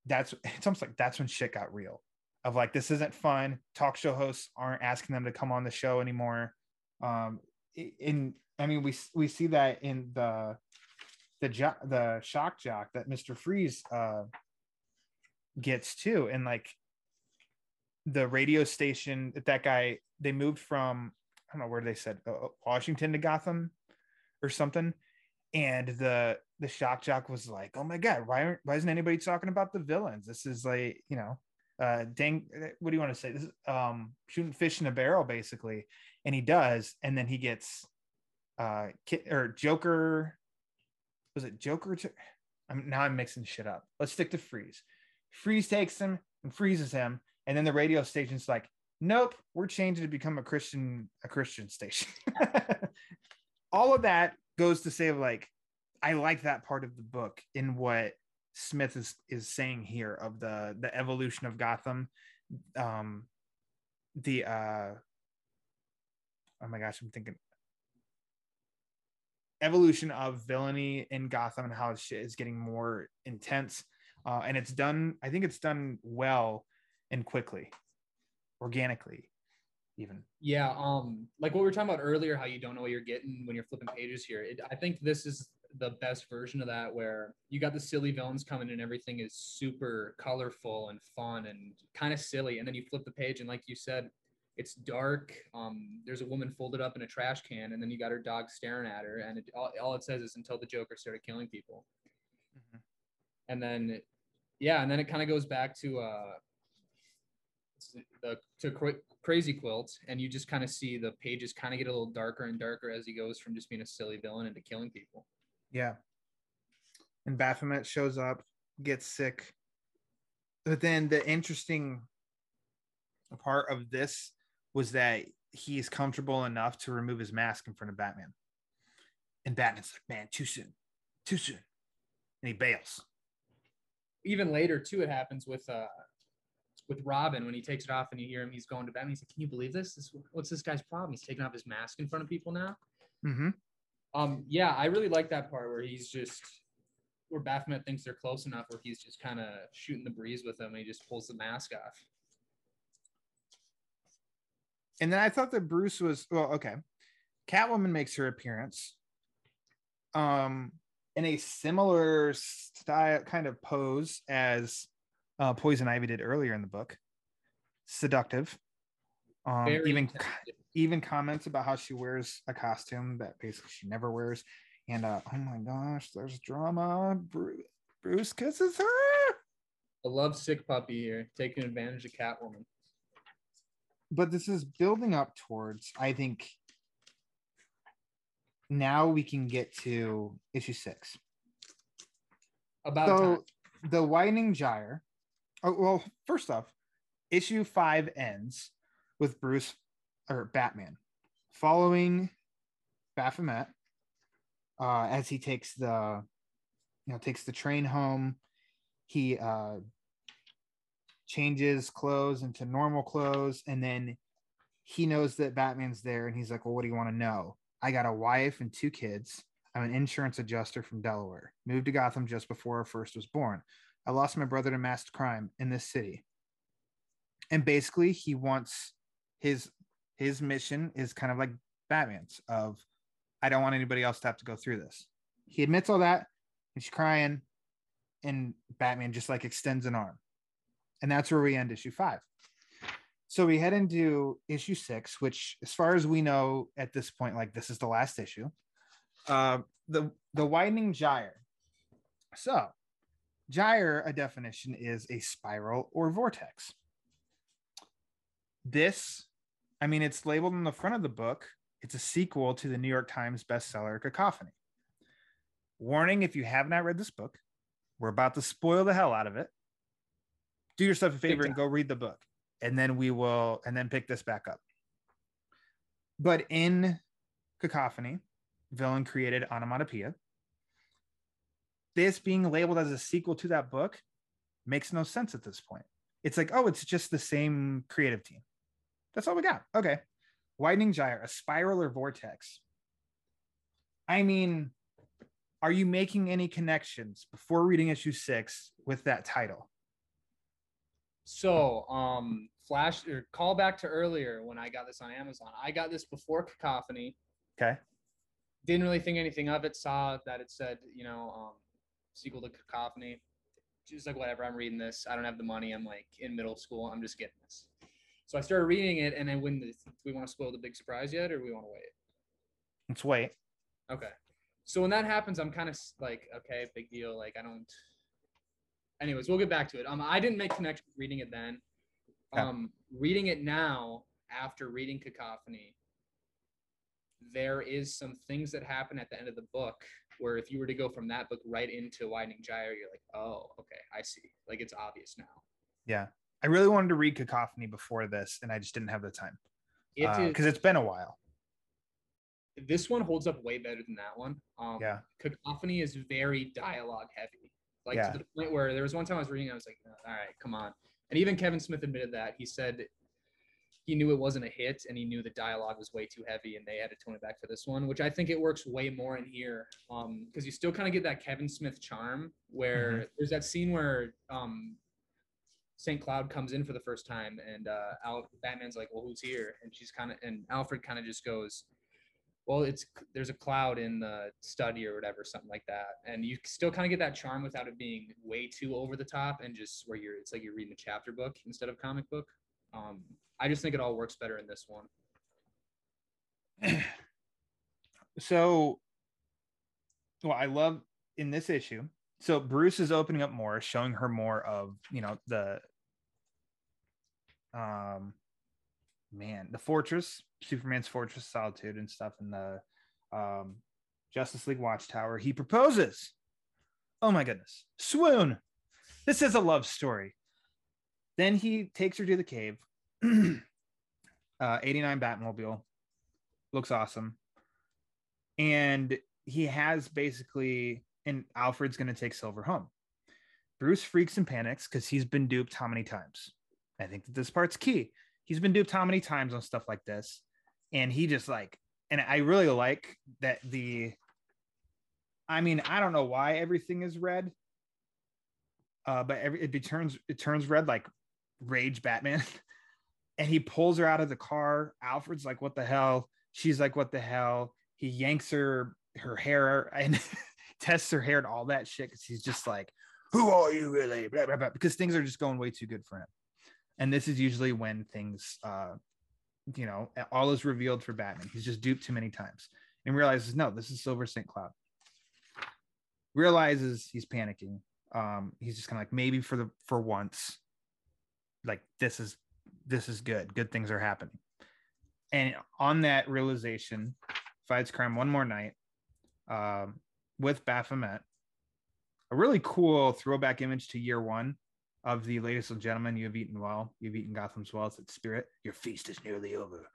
that's it's almost like that's when shit got real. Of like this isn't fun. Talk show hosts aren't asking them to come on the show anymore. Um, in I mean we we see that in the the jo- the shock jock that Mr. Freeze uh gets too. And like the radio station that that guy they moved from I don't know where they said uh, Washington to Gotham or something. And the the shock jock was like oh my god why why isn't anybody talking about the villains? This is like you know uh dang what do you want to say? This is um shooting fish in a barrel basically. And he does. And then he gets uh or joker was it joker to, i'm now i'm mixing shit up. Let's stick to freeze. Freeze takes him and freezes him and then the radio station's like nope we're changing to become a christian a christian station. All of that goes to say like i like that part of the book in what smith is is saying here of the the evolution of gotham. Um the uh oh my gosh i'm thinking evolution of villainy in gotham and how shit is getting more intense. Uh, and it's done i think it's done well and quickly organically even. Yeah, um, like what we were talking about earlier, how you don't know what you're getting when you're flipping pages here. It, I think this is the best version of that, where you got the silly villains coming and everything is super colorful and fun and kind of silly, and then you flip the page and like you said, it's dark. Um, there's a woman folded up in a trash can, and then you got her dog staring at her, and it, all, all it says is until the Joker started killing people, Mhm. and then yeah, and then it kind of goes back to uh, the to quick crazy quilt, and you just kind of see the pages kind of get a little darker and darker as he goes from just being a silly villain into killing people. Yeah. And Baphomet shows up, gets sick. But then the interesting part of this was that he is comfortable enough to remove his mask in front of Batman. And Batman's like, man, too soon, too soon. And he bails. Even later, too, it happens with uh with Robin when he takes it off and you hear him, he's going to Batman. He's like, Can you believe this? this what's this guy's problem? He's taking off his mask in front of people now. Mm-hmm. Um, yeah, I really like that part where he's just where Baphomet thinks they're close enough where he's just kind of shooting the breeze with them and he just pulls the mask off. And then I thought that Bruce was well, okay. Catwoman makes her appearance. Um, in a similar style kind of pose as uh, Poison Ivy did earlier in the book. Seductive. Um, even even comments about how she wears a costume that basically she never wears. And uh, oh my gosh, there's drama. Bruce, Bruce kisses her. a love sick puppy here, taking advantage of Catwoman. But this is building up towards, I think, now we can get to issue six. About so time. the widening gyre oh well first off issue five ends with bruce or batman following baphomet uh as he takes the you know takes the train home he uh changes clothes into normal clothes and then he knows that batman's there and he's like well what do you want to know i got a wife and two kids i'm an insurance adjuster from delaware moved to gotham just before our first was born I lost my brother to mass crime in this city. And basically he wants his his mission is kind of like Batman's of I don't want anybody else to have to go through this. He admits all that she's crying and Batman just like extends an arm. And that's where we end issue 5. So we head into issue 6 which as far as we know at this point like this is the last issue. Uh the the widening gyre. So Gyre, a definition, is a spiral or vortex. This, I mean, it's labeled on the front of the book. It's a sequel to the New York Times bestseller Cacophony. Warning if you have not read this book, we're about to spoil the hell out of it. Do yourself a favor and go read the book, and then we will, and then pick this back up. But in Cacophony, villain created onomatopoeia this being labeled as a sequel to that book makes no sense at this point. It's like, oh, it's just the same creative team. That's all we got. Okay. Widening gyre, a spiral or vortex. I mean, are you making any connections before reading issue six with that title? So, um, flash or call back to earlier when I got this on Amazon. I got this before Cacophony. Okay. Didn't really think anything of it. Saw that it said, you know, um, sequel to Cacophony. Just like whatever, I'm reading this. I don't have the money. I'm like in middle school. I'm just getting this. So I started reading it, and then when the, do we want to spoil the big surprise yet, or we want to wait? Let's wait. Okay. So when that happens, I'm kind of like, okay, big deal. Like I don't. Anyways, we'll get back to it. Um, I didn't make connection reading it then. Yeah. Um, reading it now after reading Cacophony, there is some things that happen at the end of the book where if you were to go from that book right into Widening Gyre, you're like, oh, okay, I see. Like it's obvious now. Yeah. I really wanted to read Cacophony before this, and I just didn't have the time It is because it's been a while. this one holds up way better than that one. Um, Yeah. Cacophony is very dialogue heavy, like Yeah. to the point where there was one time I was reading, I was like, all right, come on. And even Kevin Smith admitted that he said he knew it wasn't a hit and he knew the dialogue was way too heavy and they had to tone it back for this one, which I think it works way more in here. Um, because you still kind of get that Kevin Smith charm where Mm-hmm. there's that scene where um St. Cloud comes in for the first time and uh Al- Batman's like, Well, who's here? And she's kind of and Alfred kind of just goes, Well, it's there's a cloud in the study or whatever, something like that. And you still kind of get that charm without it being way too over the top and just where you're it's like you're reading a chapter book instead of comic book. Um, I just think it all works better in this one. so well i love in this issue so bruce is opening up more showing her more of you know the um man, the Fortress, Superman's Fortress Solitude and stuff in the um, Justice League Watchtower. He proposes. Oh my goodness. Swoon. This is a love story. Then he takes her to the cave. uh, 89 Batmobile. Looks awesome. And he has basically, and Alfred's going to take Silver home. Bruce freaks and panics because he's been duped how many times? I think that this part's key. He's been duped how many times on stuff like this? And he just like, and I really like that the, I mean, I don't know why everything is red, uh, but every it turns it turns red like rage Batman. and he pulls her out of the car. Alfred's like, "What the hell?" She's like, "What the hell?" He yanks her her hair and tests her hair and all that shit because he's just like, "Who are you really?" Blah, blah, blah, because things are just going way too good for him. And this is usually when things, uh, you know, all is revealed for Batman. He's just duped too many times and realizes, no, this is Silver St. Cloud. Realizes he's panicking. Um, he's just kind of like, maybe for the for once, like this is this is good. Good things are happening. And on that realization, fights crime one more night um, with Baphomet. A really cool throwback image to year one of the latest gentlemen. You have eaten well. You've eaten Gotham's well. It's spirit. Your feast is nearly over.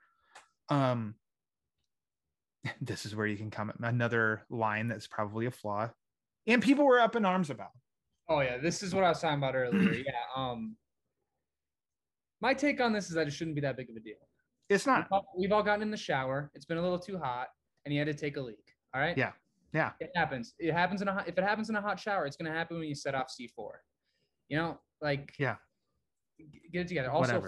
Um, this is where you can comment another line that's probably a flaw, and people were up in arms about. Oh yeah, this is what I was talking about earlier. yeah. Um, my take on this is that it shouldn't be that big of a deal. It's not. We've all, we've all gotten in the shower. It's been a little too hot, and you had to take a leak. All right. Yeah. Yeah. It happens. It happens in a hot, if it happens in a hot shower, it's gonna happen when you set off C4. You know, like Yeah. get it together. Also,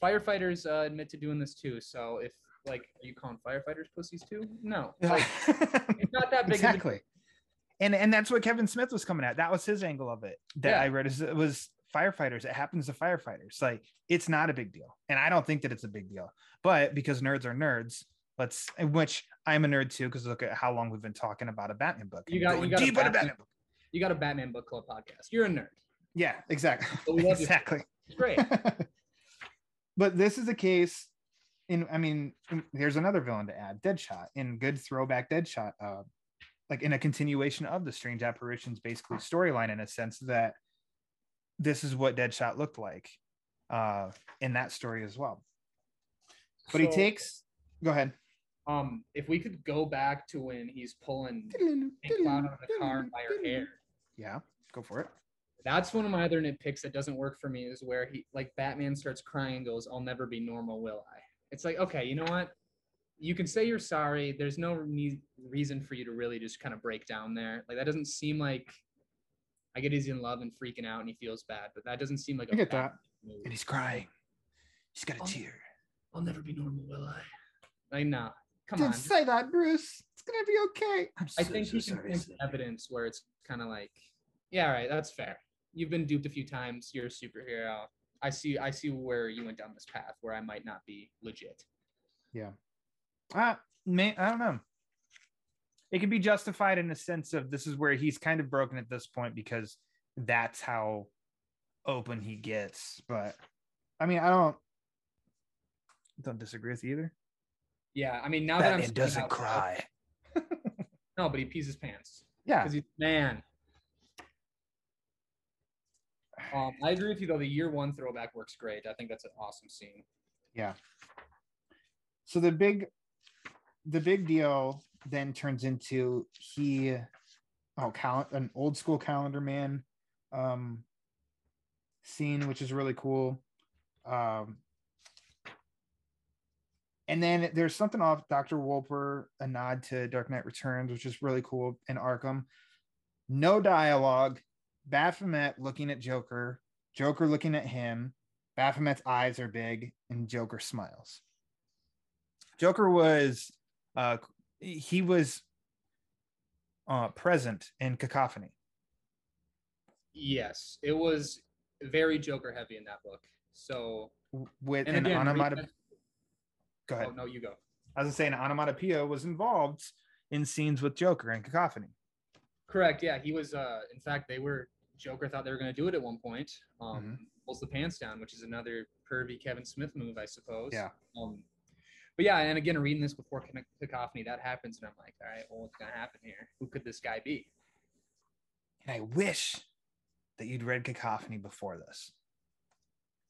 fire, firefighters uh, admit to doing this too. So if like, are you calling firefighters pussies too? No. Like, it's not that big. Of a, exactly. And and that's what Kevin Smith was coming at. That was his angle of it that Yeah. I read. Is it was firefighters. It happens to firefighters. Like it's not a big deal, and I don't think that it's a big deal. But because nerds are nerds, let's. Which I'm a nerd too, because look at how long we've been talking about a Batman book. You got- you got a deep into Batman- Batman book. you got a Batman book club podcast. You're a nerd. Yeah, exactly. But we love you. exactly. It's great. but this is a case in i mean there's another villain to add deadshot in good throwback deadshot uh like in a continuation of the strange apparitions basically storyline in a sense that this is what deadshot looked like uh in that story as well but he takes go ahead Um, if we could go back to when he's pulling Cloud out of the car by her hair. yeah go for it That's one of my other nitpicks that doesn't work for me is where he like Batman starts crying and goes, I'll never be normal, will I? It's like, okay, you know what? You can say you're sorry. There's no ne- reason for you to really just kind of break down there. Like that doesn't seem like I get he's in love and freaking out and he feels bad, but that doesn't seem like I a get Batman that. move. and he's crying he's got a Oh. tear I'll never be normal, will I? Like, nah, come on. Don't say that bruce it's gonna be okay i'm I think so he can sorry, point evidence where it's kind of like, yeah, all right, that's fair. You've been duped a few times. You're a superhero. I see. I see where you went down this path where I might not be legit. Yeah. Uh, may, I don't know. It can be justified in the sense of this is where he's kind of broken at this point because that's how open he gets. But I mean, I don't don't disagree with you either. Yeah, I mean now that I'm Batman saying it doesn't out cry. No, but he pees his pants Yeah, because he's man. Um, I agree with you though. The year one throwback works great. I think that's an awesome scene. yeah. So the big, the big deal then turns into he, oh, cal- an old school calendar man, um, scene, which is really cool. Um, and then there's something off Dr. Wolper, a nod to Dark Knight Returns, which is really cool in Arkham. No dialogue. Baphomet looking at Joker, Joker looking at him. Baphomet's eyes are big, and Joker smiles. Joker was, uh, he was uh, present in Cacophony. Yes, it was very Joker heavy in that book. So With and an again, onomatopoeia. Go ahead. oh no, you go. I was saying, onomatopoeia was involved in scenes with Joker and Cacophony. Correct. Yeah, he was. Uh, in fact, they were. Joker thought they were going to do it at one point. Um, pulls the pants down, which is another pervy Kevin Smith move, I suppose. Yeah. Um, but yeah, and again, reading this before Cac- Cacophony, that happens, and I'm like, all right, well, what's gonna happen here? Who could this guy be? And I wish that you'd read Cacophony before this.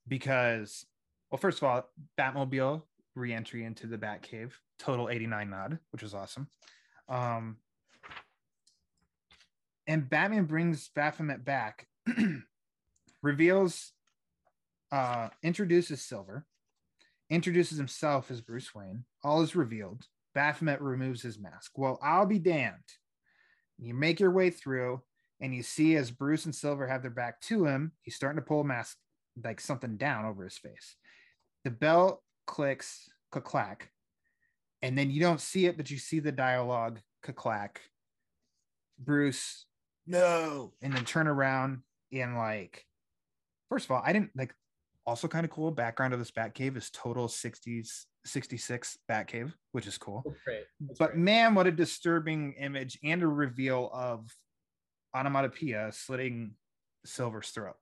Because, well, first of all, Batmobile re-entry into the Batcave, total 89 nod, which was awesome. Um, and Batman brings Baphomet back, reveals, uh, introduces Silver, introduces himself as Bruce Wayne. All is revealed. Baphomet removes his mask. Well, I'll be damned. You make your way through, and you see as Bruce and Silver have their back to him, he's starting to pull a mask, like something down over his face. The bell clicks, click clack, and then you don't see it, but you see the dialogue, clack. Bruce, no, and then turn around and like, first of all, I didn't like. Also, kind of cool. Background of this Batcave is total 60s 66 Batcave, which is cool. That's great. That's But great. man, what a disturbing image and a reveal of onomatopoeia slitting Silver's throat.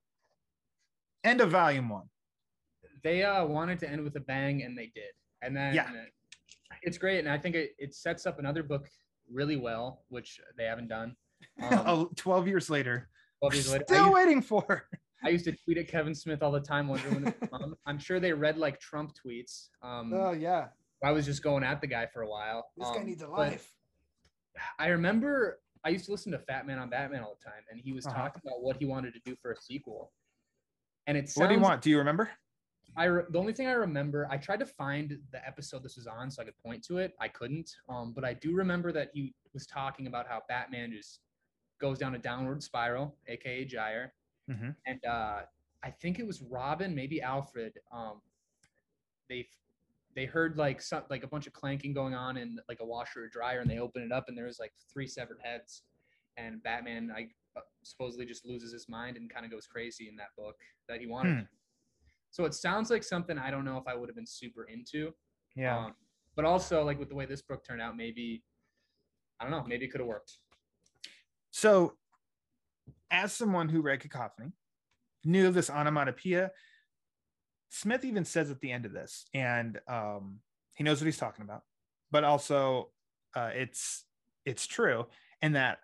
End of volume one. they uh, wanted to end with a bang, and they did. And then Yeah. it's great, and I think it, it sets up another book really well, which they haven't done. Um, Oh, 12 years later. 12 years later. Still used- waiting for. I used to tweet at Kevin Smith all the time, wondering when. I'm sure they read like Trump tweets. Um, Oh, yeah. I was just going at the guy for a while. This guy Um, needs a life. I remember I used to listen to Fat Man on Batman all the time, and he was Uh-huh. talking about what he wanted to do for a sequel. And it sounds, What do you want? Do you remember? I re- the only thing I remember, I tried to find the episode this was on so I could point to it. I couldn't, um, but I do remember that he was talking about how Batman just goes down a downward spiral, aka Gyre, Mhm. and uh, I think it was Robin, maybe Alfred. Um, they they heard like some like a bunch of clanking going on in like a washer or dryer, and they open it up, and there was like three severed heads, and Batman I uh, supposedly just loses his mind and kind of goes crazy in that book that he wanted. Hmm. So it sounds like something I don't know if I would have been super into. Yeah. Um, but also like with the way this book turned out, maybe I don't know, maybe it could have worked. So, as someone who read Cacophony, knew of this onomatopoeia, Smith even says at the end of this, and um, he knows what he's talking about, but also uh, it's it's true, and that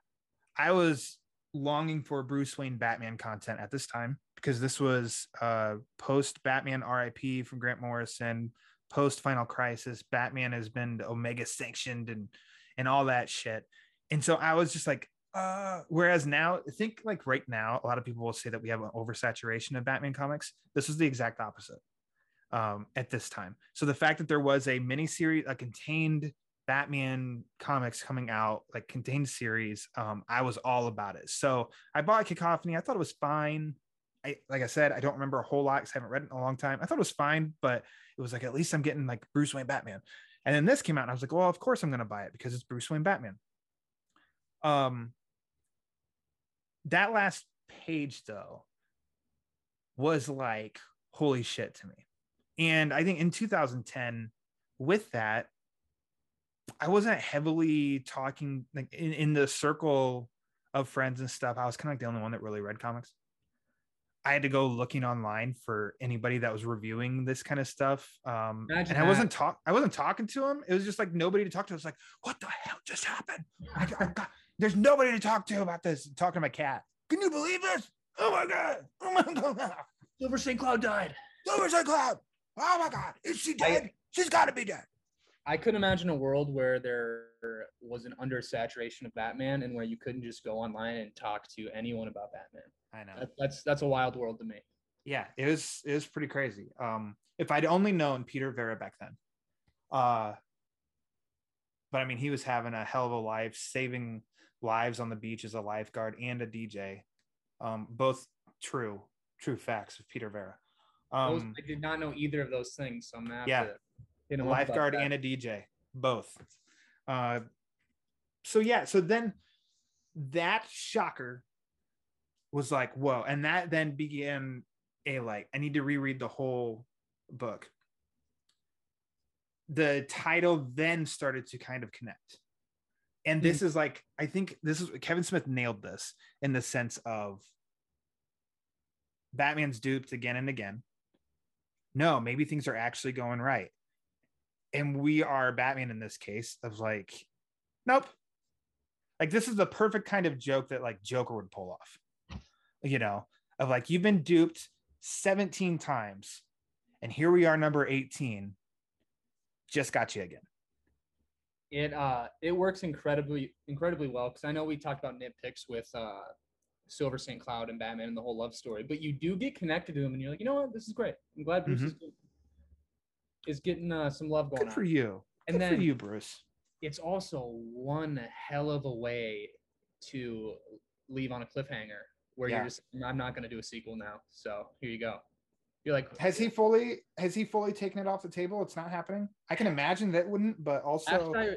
I was longing for Bruce Wayne Batman content at this time because this was uh, post Batman RIP from Grant Morrison, post Final Crisis. Batman has been Omega sanctioned and and all that shit, and so I was just like, uh, whereas now, I think like right now, a lot of people will say that we have an oversaturation of Batman comics. This was the exact opposite um, at this time. So the fact that there was a mini series, a contained Batman comics coming out, like contained series, um, I was all about it. So I bought Cacophony. I thought it was fine. I like I said, I don't remember a whole lot because I haven't read it in a long time. I thought it was fine, but it was like at least I'm getting like Bruce Wayne Batman. And then this came out, and I was like, well, of course I'm gonna buy it because it's Bruce Wayne Batman. Um, that last page though was like holy shit to me. And i think in 2010 with that i wasn't heavily talking like in, in the circle of friends and stuff. I was kind of like the only one that really read comics. I had to go looking online for anybody that was reviewing this kind of stuff. Um Imagine and i wasn't talk i wasn't talking to him it was just like nobody to talk to. I was like what the hell just happened? I, I got, there's nobody to talk to about this I'm talking to my cat can you believe this oh my god oh my god Silver St. Cloud died. Silver St. Cloud. Oh my God. Is she dead? She's got to be dead. I couldn't imagine a world where there was an undersaturation of Batman and where you couldn't just go online and talk to anyone about Batman. I know. That, that's that's a wild world to me. Yeah, it was it was pretty crazy. Um, if I'd only known Peter Vera back then, uh, but I mean, he was having a hell of a life, saving lives on the beach as a lifeguard and a DJ. Um, both true, true facts of Peter Vera. Those, Um, I did not know either of those things, so I'm gonna Yeah. to a him up about lifeguard and a DJ, both. Uh, so yeah, so then that shocker was like, whoa, and that then began a like, I need to reread the whole book. The title then started to kind of connect. And hmm. this is like, I think this is Kevin Smith nailed this in the sense of Batman's duped again and again. No, maybe things are actually going right. And we are Batman in this case of like, nope. Like this is the perfect kind of joke that like Joker would pull off. You know, of like you've been duped 17 times and here we are number 18. Just got you again. It uh it works incredibly incredibly well because I know we talked about nitpicks with uh Silver St. Cloud and Batman and the whole love story, but you do get connected to him and you're like, you know what, this is great. I'm glad Bruce is, is getting uh, some love going Mm-hmm. Good for on. you. And Good then for you, Bruce. it's also one hell of a way to leave on a cliffhanger where Yeah. you're just I'm not gonna do a sequel now. So here you go. You're like Has he fully has he fully taken it off the table? It's not happening. I can imagine that wouldn't, but also last I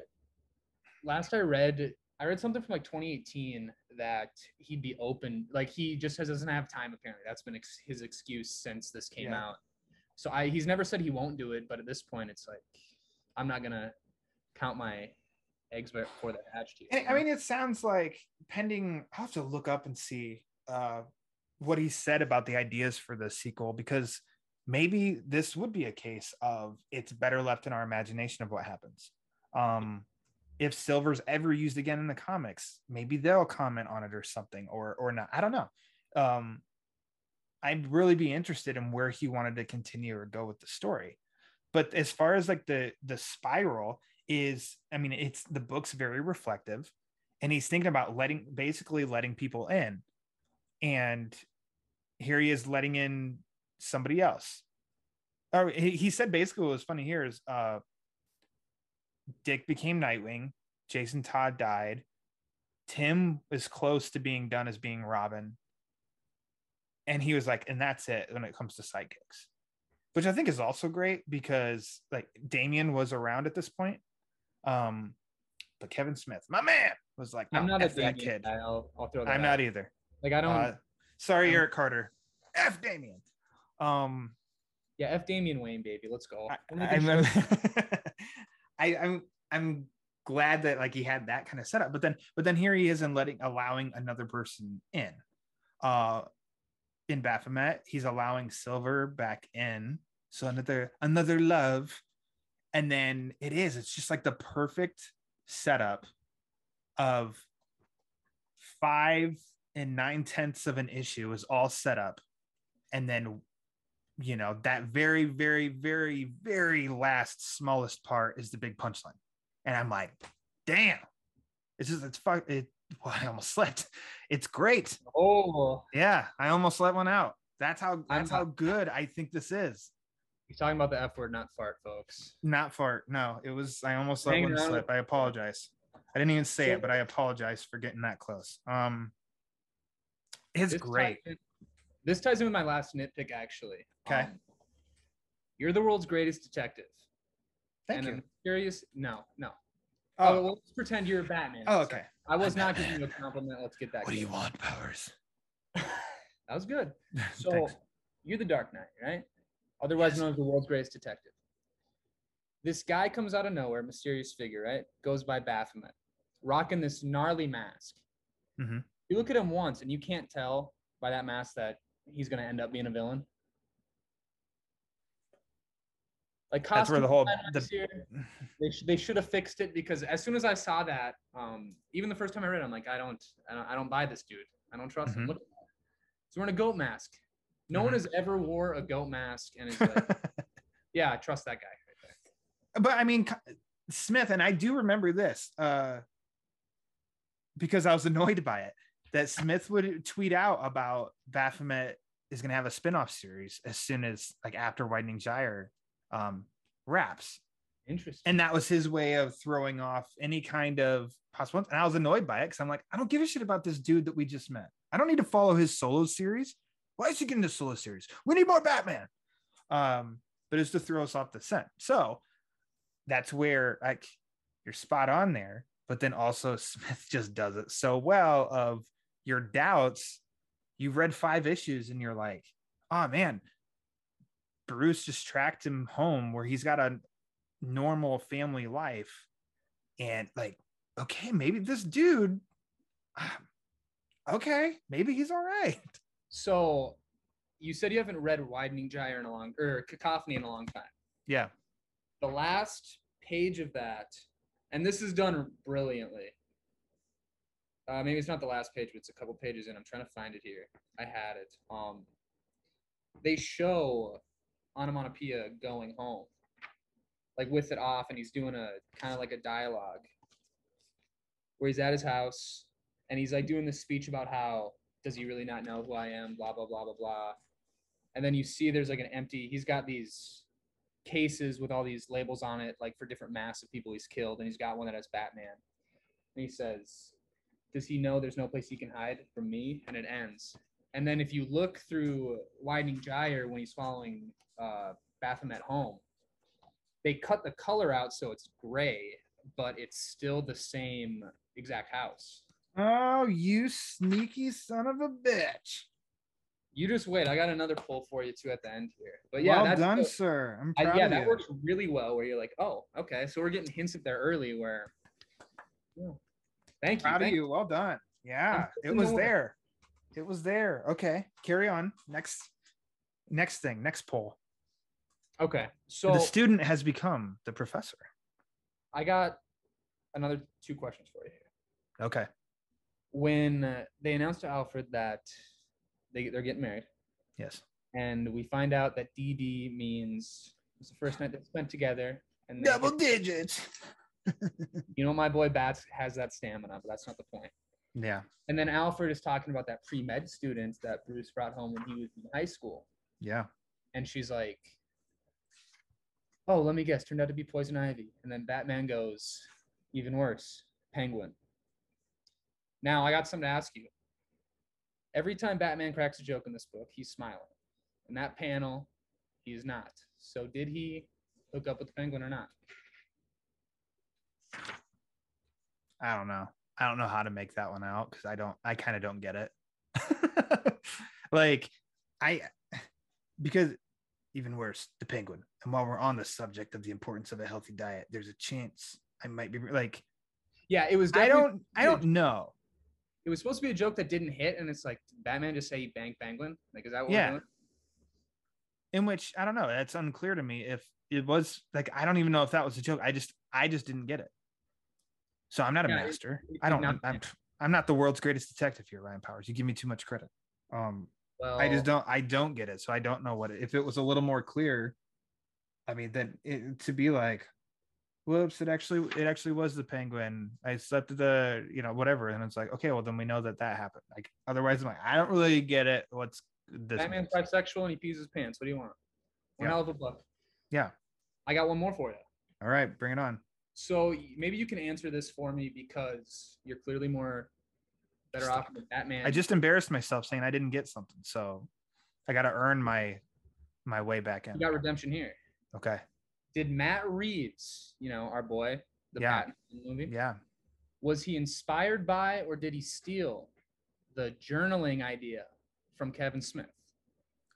last I read I read something from like 2018 that he'd be open like he just has, doesn't have time apparently that's been ex- his excuse since this came Yeah. out so I he's never said he won't do it but at this point it's like I'm not gonna count my eggs before they're hatched here. And, I mean, it sounds like pending. I'll have to look up and see uh, what he said about the ideas for the sequel because maybe this would be a case of it's better left in our imagination of what happens. Um, if Silver's ever used again in the comics, maybe they'll comment on it or something, or or not. I don't know. Um, I'd really be interested in where he wanted to continue or go with the story. But as far as like the the spiral, is i mean it's the book's very reflective and he's thinking about letting basically letting people in and here he is letting in somebody else or he, he said basically what was funny here is uh dick became nightwing jason todd died tim is close to being done as being robin and he was like and that's it when it comes to sidekicks which i think is also great because like Damian was around at this point um, but Kevin Smith, my man, was like, I'm not a F Damian kid. I'll, I'll throw that. I'm out. not either. Like I don't. Uh, sorry, I'm- Eric Carter. F Damian. Um, yeah, F Damian Wayne, baby. Let's go. I, making I'm, I, I'm, I'm glad that like he had that kind of setup, but then, but then here he is and letting, allowing another person in. Uh, in Baphomet, he's allowing Silver back in. So another, another love, and then it is. It's just like the perfect setup of five and nine tenths of an issue is all set up. And then you know that very very very very last smallest part is the big punchline. And i'm like damn it's just it's fuck it well, i almost slept. It's great. Oh, yeah i almost let one out. That's how that's I'm- how good i think this is. He's talking about the F word, not fart, folks. not fart no. It was i almost let Hanging one slip. With- i apologize. I didn't even say it but i apologize for getting that close. Um it's This great ties in- this ties in with my last nitpick, actually. Okay. Um, you're the world's greatest detective. thank and you I'm curious. No, no. oh, Oh, well, let's pretend you're Batman. oh So okay I was I'm not Batman. giving you a compliment. Let's get that. what do you want powers that was good. So you're the Dark Knight, right? Otherwise Yes. known as the world's greatest detective. This guy comes out of nowhere, mysterious figure, right? Goes by Baphomet, rocking this gnarly mask. Mhm. You look at him once, and you can't tell by that mask that he's going to end up being a villain. Like That's where the whole- the- year, they should they should have fixed it because as soon as I saw that, um, even the first time I read, it, I'm like, I don't, I don't, I don't buy this dude. I don't trust him. Mhm. Look, he's wearing a goat mask. No one Mhm. has ever wore a goat mask and is like, yeah, I trust that guy. Right but I mean, Smith, and I do remember this uh, because I was annoyed by it that Smith would tweet out about Baphomet is going to have a spin-off series as soon as like after Widening Gyre um, wraps, Interesting. and that was his way of throwing off any kind of possible. And I was annoyed by it because I'm like, I don't give a shit about this dude that we just met. I don't need to follow his solo series. Why is he getting this solo series? We need more Batman. Um, but it's to throw us off the scent. So that's where like you're spot on there. But then also Smith just does it so well of your doubts. You've read five issues and you're like, oh man, Bruce just tracked him home where he's got a normal family life. And like, okay, maybe this dude, okay, maybe he's all right. So, you said you haven't read Widening Gyre in a long or Cacophony in a long time. Yeah. The last page of that, and this is done brilliantly. Uh, maybe it's not the last page, but it's a couple pages in. I'm trying to find it here. I had it. Um, they show onomatopoeia going home, like with it off, and he's doing a kind of like a dialogue where he's at his house and he's like doing this speech about how does he really not know who I am, blah blah blah blah blah. And then you see there's like an empty. He's got these cases with all these labels on it, like for different masks of people he's killed, and he's got one that has Batman. And he says, "Does he know there's no place he can hide from me?" And it ends. And then if you look through Widening Gyre when he's following uh, Baphomet home, they cut the color out so it's gray, but it's still the same exact house. Oh, you sneaky son of a bitch. You just wait. I got another pull for you too at the end here. But yeah, well that's done, sir. I'm I- yeah, that works really well. Where you're like, oh, okay, so we're getting hints at there early. Where, yeah. Thank you. proud of thank you. Well done. Yeah, it was there. It was there. Okay, carry on. Next, next thing. Next poll. Okay, so the student has become the professor. I got another two questions for you. here. Okay. When uh, they announced to Alfred that they they're getting married, Yes. and we find out that DD means it's the first night they spent together, and Double digits. You know my boy Bats has that stamina, but that's not the point. Yeah. And then Alfred is talking about that pre med student that Bruce brought home when he was in high school. Yeah. And she's like, Oh, let me guess, turned out to be Poison Ivy. And then Batman goes, Even worse, Penguin. Now, I got something to ask you. Every time Batman cracks a joke in this book, he's smiling. In that panel, he is not. So, did he hook up with the Penguin or not? I don't know. I don't know how to make that one out because I don't. I kind of don't get it. like, I because even worse, the penguin. And while we're on the subject of the importance of a healthy diet, there's a chance I might be like Yeah, it was. I don't. I don't know. It was supposed to be a joke that didn't hit, and it's like Batman just say he banged Penguin. Like, is that what Yeah. we're doing? In which I don't know. That's unclear to me. If it was like I don't even know if that was a joke. I just I just didn't get it. So I'm not a Yeah, master. it I don't. I'm, not- I'm I'm not the world's greatest detective here, Ryan Powers. You give me too much credit. Um, Well, I just don't I don't get it. So I don't know what it, if it was a little more clear. I mean, then it, to be like, whoops, it actually it actually was the penguin. I slept at the you know whatever, and it's like okay, well then we know that that happened. Like otherwise, I'm like I don't really get it. What's this? Batman's means. bisexual and he pees his pants. What do you want? One Yeah. hell of a book. Yeah. I got one more for you. All right, bring it on. So maybe you can answer this for me because you're clearly more better off than Batman. I just embarrassed myself saying I didn't get something, so I got to earn my my way back in. you got redemption here. Okay. Did Matt Reeves, you know, our boy, the Yeah. Batman movie, Yeah. was he inspired by or did he steal the journaling idea from Kevin Smith?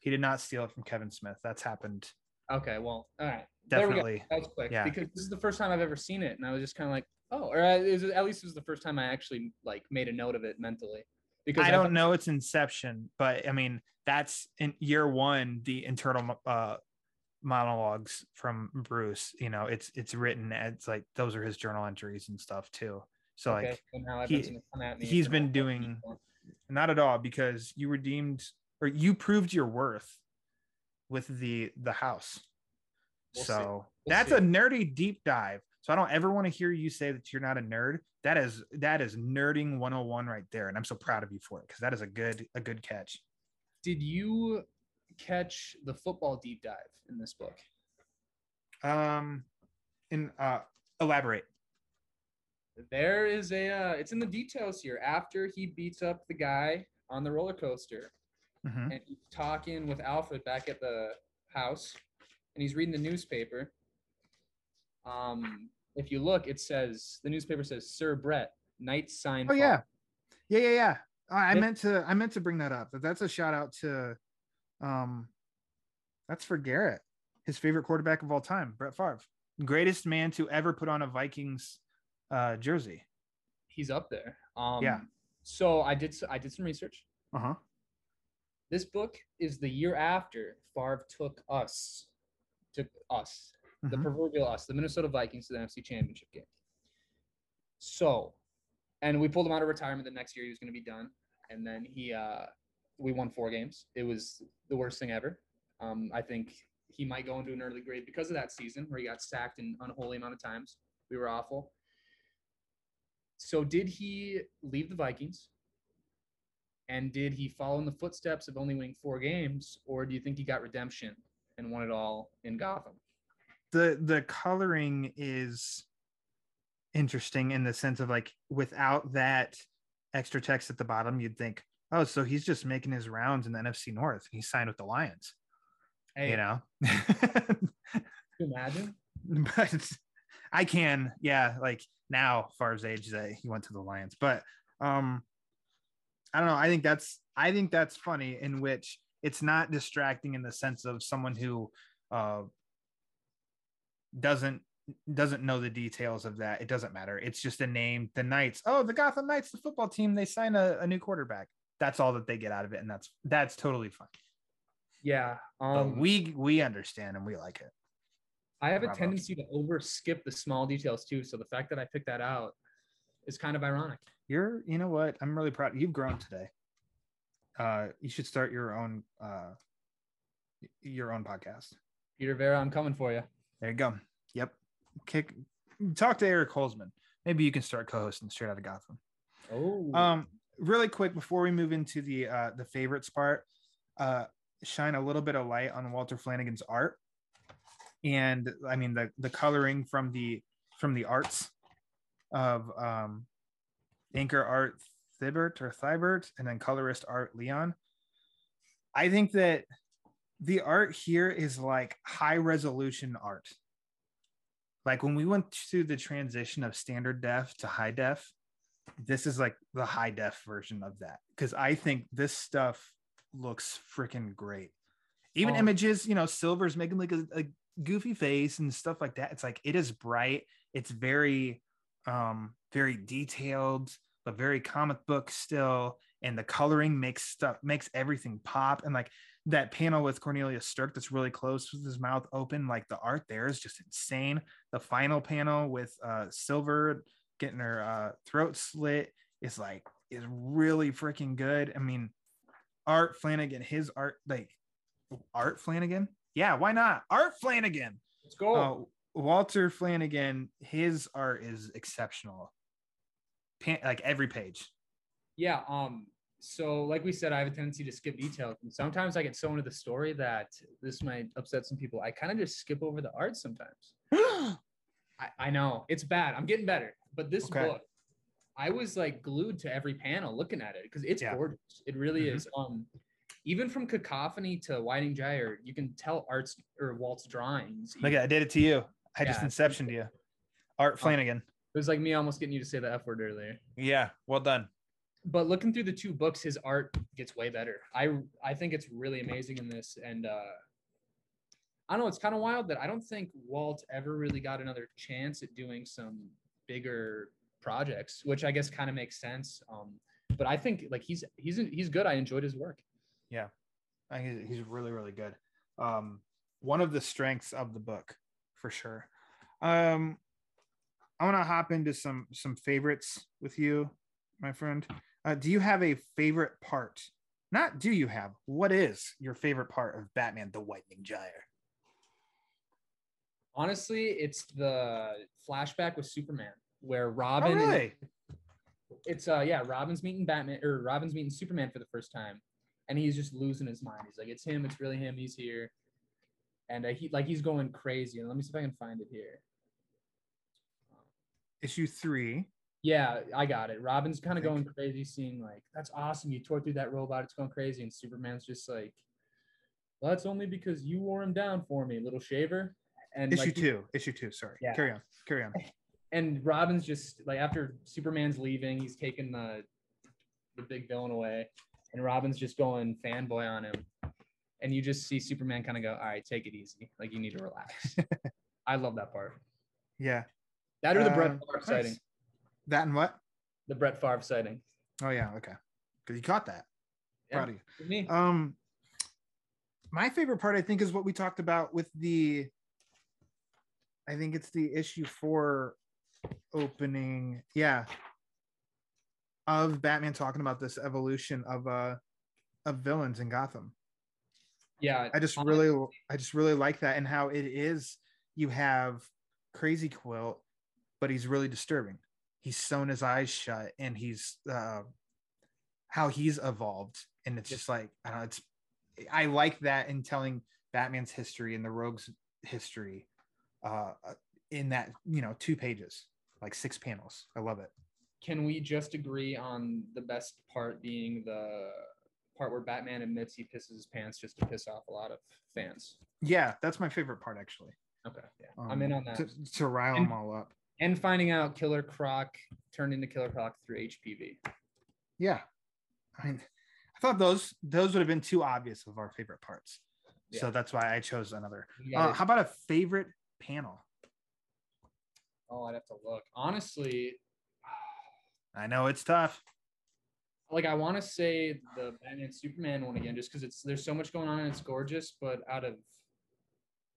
He did not steal it from Kevin Smith. That's happened. Okay, well, all right. Definitely. That was quick Yeah. because this is the first time I've ever seen it, and I was just kind of like, oh, or uh, it was, at least it was the first time I actually like made a note of it mentally. Because I thought- don't know its inception, but I mean that's in year one the internal uh, monologues from Bruce. You know, it's it's written. It's like those are his journal entries and stuff too. So Okay, like he- everyone's gonna come at me he's been doing- not at all because you redeemed or you proved your worth with the the house. We'll so We'll that's see. a nerdy deep dive. So I don't ever want to hear you say that you're not a nerd. That is that is nerding 101 right there. And I'm so proud of you for it because that is a good a good catch. Did you catch the football deep dive in this book? Um in uh elaborate. There is a. Uh, it's in the details here. After he beats up the guy on the roller coaster, Mhm. and he's talking with Alfred back at the house, and he's reading the newspaper. Um, if you look, it says the newspaper says Sir Brett, Knight sign. Oh yeah. Yeah, yeah, yeah. I I meant to I meant to bring that up. That that's a shout out to um that's for Garrett, his favorite quarterback of all time, Brett Favre. Greatest man to ever put on a Vikings uh jersey. He's up there. Um, Yeah. So I did. I did some research. Uh-huh. This book is the year after Favre took us, took us, the Mhm. proverbial us, the Minnesota Vikings to the NFC Championship game. So, and we pulled him out of retirement the next year. He was going to be done, and then he, uh, we won four games. It was the worst thing ever. Um, I think he might go into an early grade because of that season where he got sacked an unholy amount of times. We were awful. So, did he leave the Vikings? And did he follow in the footsteps of only winning four games, or do you think he got redemption and won it all in Gotham? the the coloring is interesting in the sense of like without that extra text at the bottom you'd think oh so he's just making his rounds in the nfc north he signed with the lions Hey, you know imagine? but i can yeah like now Favre's age that he went to the lions but um i don't know. I think that's i think that's funny in which it's not distracting in the sense of someone who uh doesn't doesn't know the details of that. It doesn't matter. It's just a name the knights. Oh the gotham knights the football team they sign a, a new quarterback. That's all that they get out of it and that's that's totally fine. Yeah. but Um, we we understand and we like it. I have a tendency to over skip the small details too. So the fact that I picked that out is kind of ironic. you're you know what? I'm really proud. You've grown today. Uh you should start your own uh your own podcast. Peter Vera, I'm coming for you. there you go. Yep. Kick talk to eric holzman. Maybe you can start co-hosting straight out of gotham. Oh, um really quick before we move into the uh the favorites part uh shine a little bit of light on walter flanagan's art and i mean the the coloring from the from the arts of um anchor art thibert or thibert and then colorist art leon i think that the art here is like high resolution art like when we went through the transition of standard def to high def this is like the high def version of that because I think this stuff looks freaking great. Even Oh. images, you know, Silver's making like a, a goofy face and stuff like that. It's like it is bright. It's very, um, very detailed, but very comic book still. And the coloring makes stuff makes everything pop. And like that panel with Cornelius Stirk that's really close with his mouth open, like the art there is just insane. The final panel with uh Silver getting her uh, throat slit is like is really freaking good. I mean, Art Flanagan, his art like Art Flanagan, yeah, why not? Art Flanagan, let's go. Walter Flanagan, his art is exceptional. Pan- like every page. Yeah. Um. So, like we said, I have a tendency to skip details, and sometimes I get so into the story that this might upset some people. I kind of just skip over the art sometimes. I, I know it's bad. I'm getting better, but this Okay. book, I was like glued to every panel looking at it because it's Yeah. gorgeous. It really Mhm. is. Um, even from Cacophony to Widening Gyre, you can tell Art's or Walt's drawings. Look at I did it to you. I just Yeah. inceptioned you. Art Flanagan. It was like me almost getting you to say the F word earlier. Yeah, well done. But looking through the two books, his art gets way better. I I think it's really amazing in this, and uh, I don't know. It's kind of wild that I don't think Walt ever really got another chance at doing some bigger projects, which I guess kind of makes sense. Um, but I think like he's he's he's good. I enjoyed his work. Yeah, I think he's really really good. Um, one of the strengths of the book for sure. Um, I want to hop into some some favorites with you, my friend. Uh, do you have a favorite part? Not do you have? What is your favorite part of Batman: The Widening Gyre? Honestly, it's the flashback with Superman where Oh, Robin. and- really? it's uh yeah, Robin's meeting Batman or Robin's meeting Superman for the first time, and he's just losing his mind. He's like, it's him, it's really him. He's here, and uh, he like he's going crazy. And let me see if I can find it here. Issue three. Yeah, I got it. Robin's kind of going crazy, seeing like that's awesome. You tore through that robot. It's going crazy, and Superman's just like, well, that's only because you wore him down for me, little shaver. And Issue like, two. Issue two. Sorry. Yeah. Carry on. Carry on. and Robin's just like after Superman's leaving, he's taking the the big villain away, and Robin's just going fanboy on him, and you just see Superman kind of go, "All right, take it easy. Like you need to relax." I love that part. Yeah. That or the Brett Um, Favre nice. sighting. That and what? The Brett Favre sighting. Oh yeah. Okay. Because you caught that. Yeah, Proud of you. me. Um, my favorite part, I think, is what we talked about with the. I think it's the issue four opening. Yeah. Of Batman talking about this evolution of uh of villains in Gotham. Yeah, I just really I just really like that and how it is you have crazy quilt, but he's really disturbing. He's sewn his eyes shut and he's uh how he's evolved. And it's just like I don't know, it's I like that in telling Batman's history and the rogue's history uh in that, you know, two pages, like six panels. I love it. can we just agree on the best part being the part where Batman admits he pisses his pants just to piss off a lot of fans? Yeah, that's my favorite part actually. Okay, yeah, I'm in Um, on that. To, to rile And- them all up. And finding out Killer Croc turned into Killer Croc through HPV. Yeah. I mean, I thought those those would have been too obvious of our favorite parts. So that's why I chose another. Uh, how about a favorite panel? oh, I'd have to look. Honestly, I know it's tough. like I want to say the Batman Superman one again, just because it's there's so much going on and it's gorgeous, but out of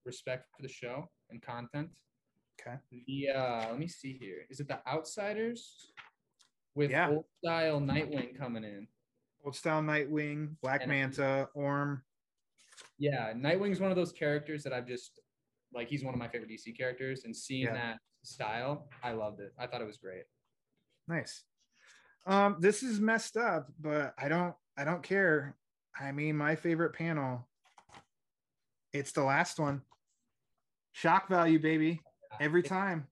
respect for the show and content. Okay. Uh, let me see here. Is it the Outsiders with Yeah. old style Nightwing coming in? Old style Nightwing, Black And- Manta, Orm. Yeah, Nightwing's one of those characters that I've just like. He's one of my favorite DC characters, and seeing Yeah. that style, I loved it. I thought it was great. Nice. Um, this is messed up, but I don't I don't care. I mean, my favorite panel. It's the last one. Shock value, baby. Every time.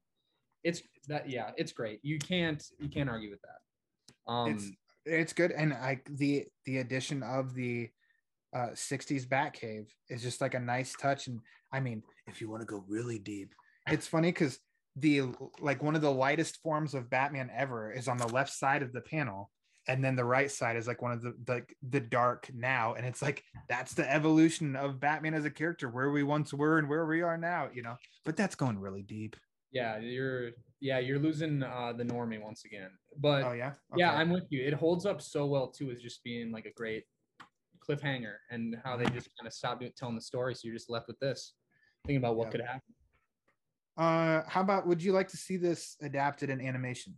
it's that. Yeah, it's great. You can't you can't argue with that. Um, it's it's good and i the the addition of the uh 60s batcave is just like a nice touch and i mean if you want to go really deep it's funny because the like one of the lightest forms of batman ever is on the left side of the panel and then the right side is like one of the the, the dark now and it's like that's the evolution of batman as a character where we once were and where we are now you know but that's going really deep yeah, you're yeah you're losing uh, the normie once again. But oh yeah yeah, I'm with you. It holds up so well too, as just being like a great cliffhanger, and how they just kind of stop doing, telling the story, so you're just left with this, thinking about what Yeah. could happen. uh how about would you like to see this adapted in animation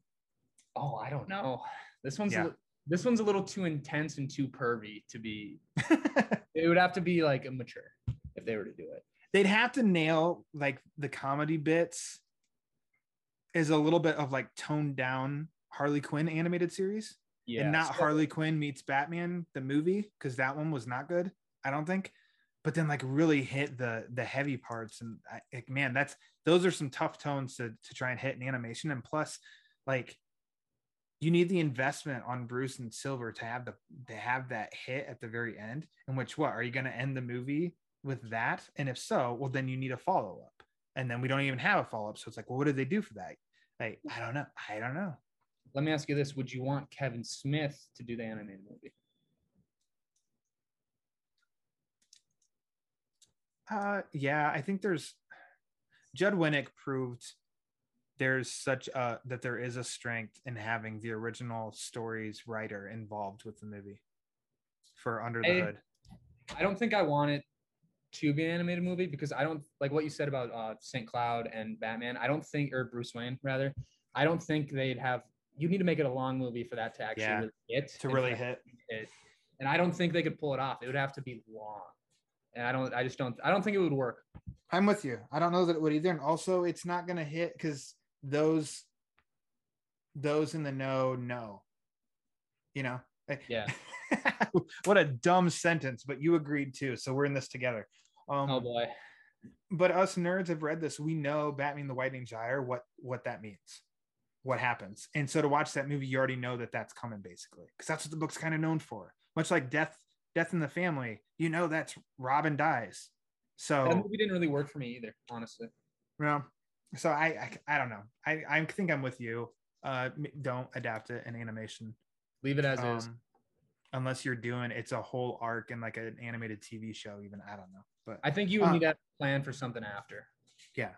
Oh, I don't know. This one's Yeah. a, this one's a little too intense and too pervy to be. It would have to be like immature if they were to do it. they'd have to nail like the comedy bits is a little bit of like toned down Harley Quinn animated series Yeah, and not so- Harley Quinn meets Batman the movie because that one was not good I don't think but then like really hit the the heavy parts and I, like, man that's those are some tough tones to to try and hit in animation and plus like you need the investment on Bruce and Silver to have the to have that hit at the very end. In which what are you going to end the movie with that? And if so, well then you need a follow up. And then we don't even have a follow up. So it's like, well, what did they do for that? Like, I don't know. I don't know. Let me ask you this: Would you want Kevin Smith to do the animated movie? Uh, yeah, I think there's Judd Winick proved there's such a that there is a strength in having the original stories writer involved with the movie for Under the Hey, Hood. I don't think I want it to be an animated movie because I don't like what you said about uh, St. Cloud and Batman. I don't think, or Bruce Wayne rather. I don't think they'd have. You need to make it a long movie for that to actually Yeah, really hit. To and really hit. hit. And I don't think they could pull it off. It would have to be long. And I don't. I just don't. I don't think it would work. I'm with you. I don't know that it would either. And also it's not gonna hit because those those in the know know. You know? Yeah. what a dumb sentence, but you agreed too. So we're in this together. Um Oh boy. but us nerds have read this. We know Batman the White Gyre, what what that means, what happens. And so to watch that movie, you already know that that's coming basically, because that's what the book's kind of known for. Much like Death Death in the Family, you know that's Robin dies. So that movie didn't really work for me either, honestly. well, so I, I I don't know. I I think I'm with you. Uh, don't adapt it in animation. Leave it as is. Um, unless you're doing it's a whole arc and like an animated TV show. Even I don't know, but I think you would uh, need to plan for something after, yeah,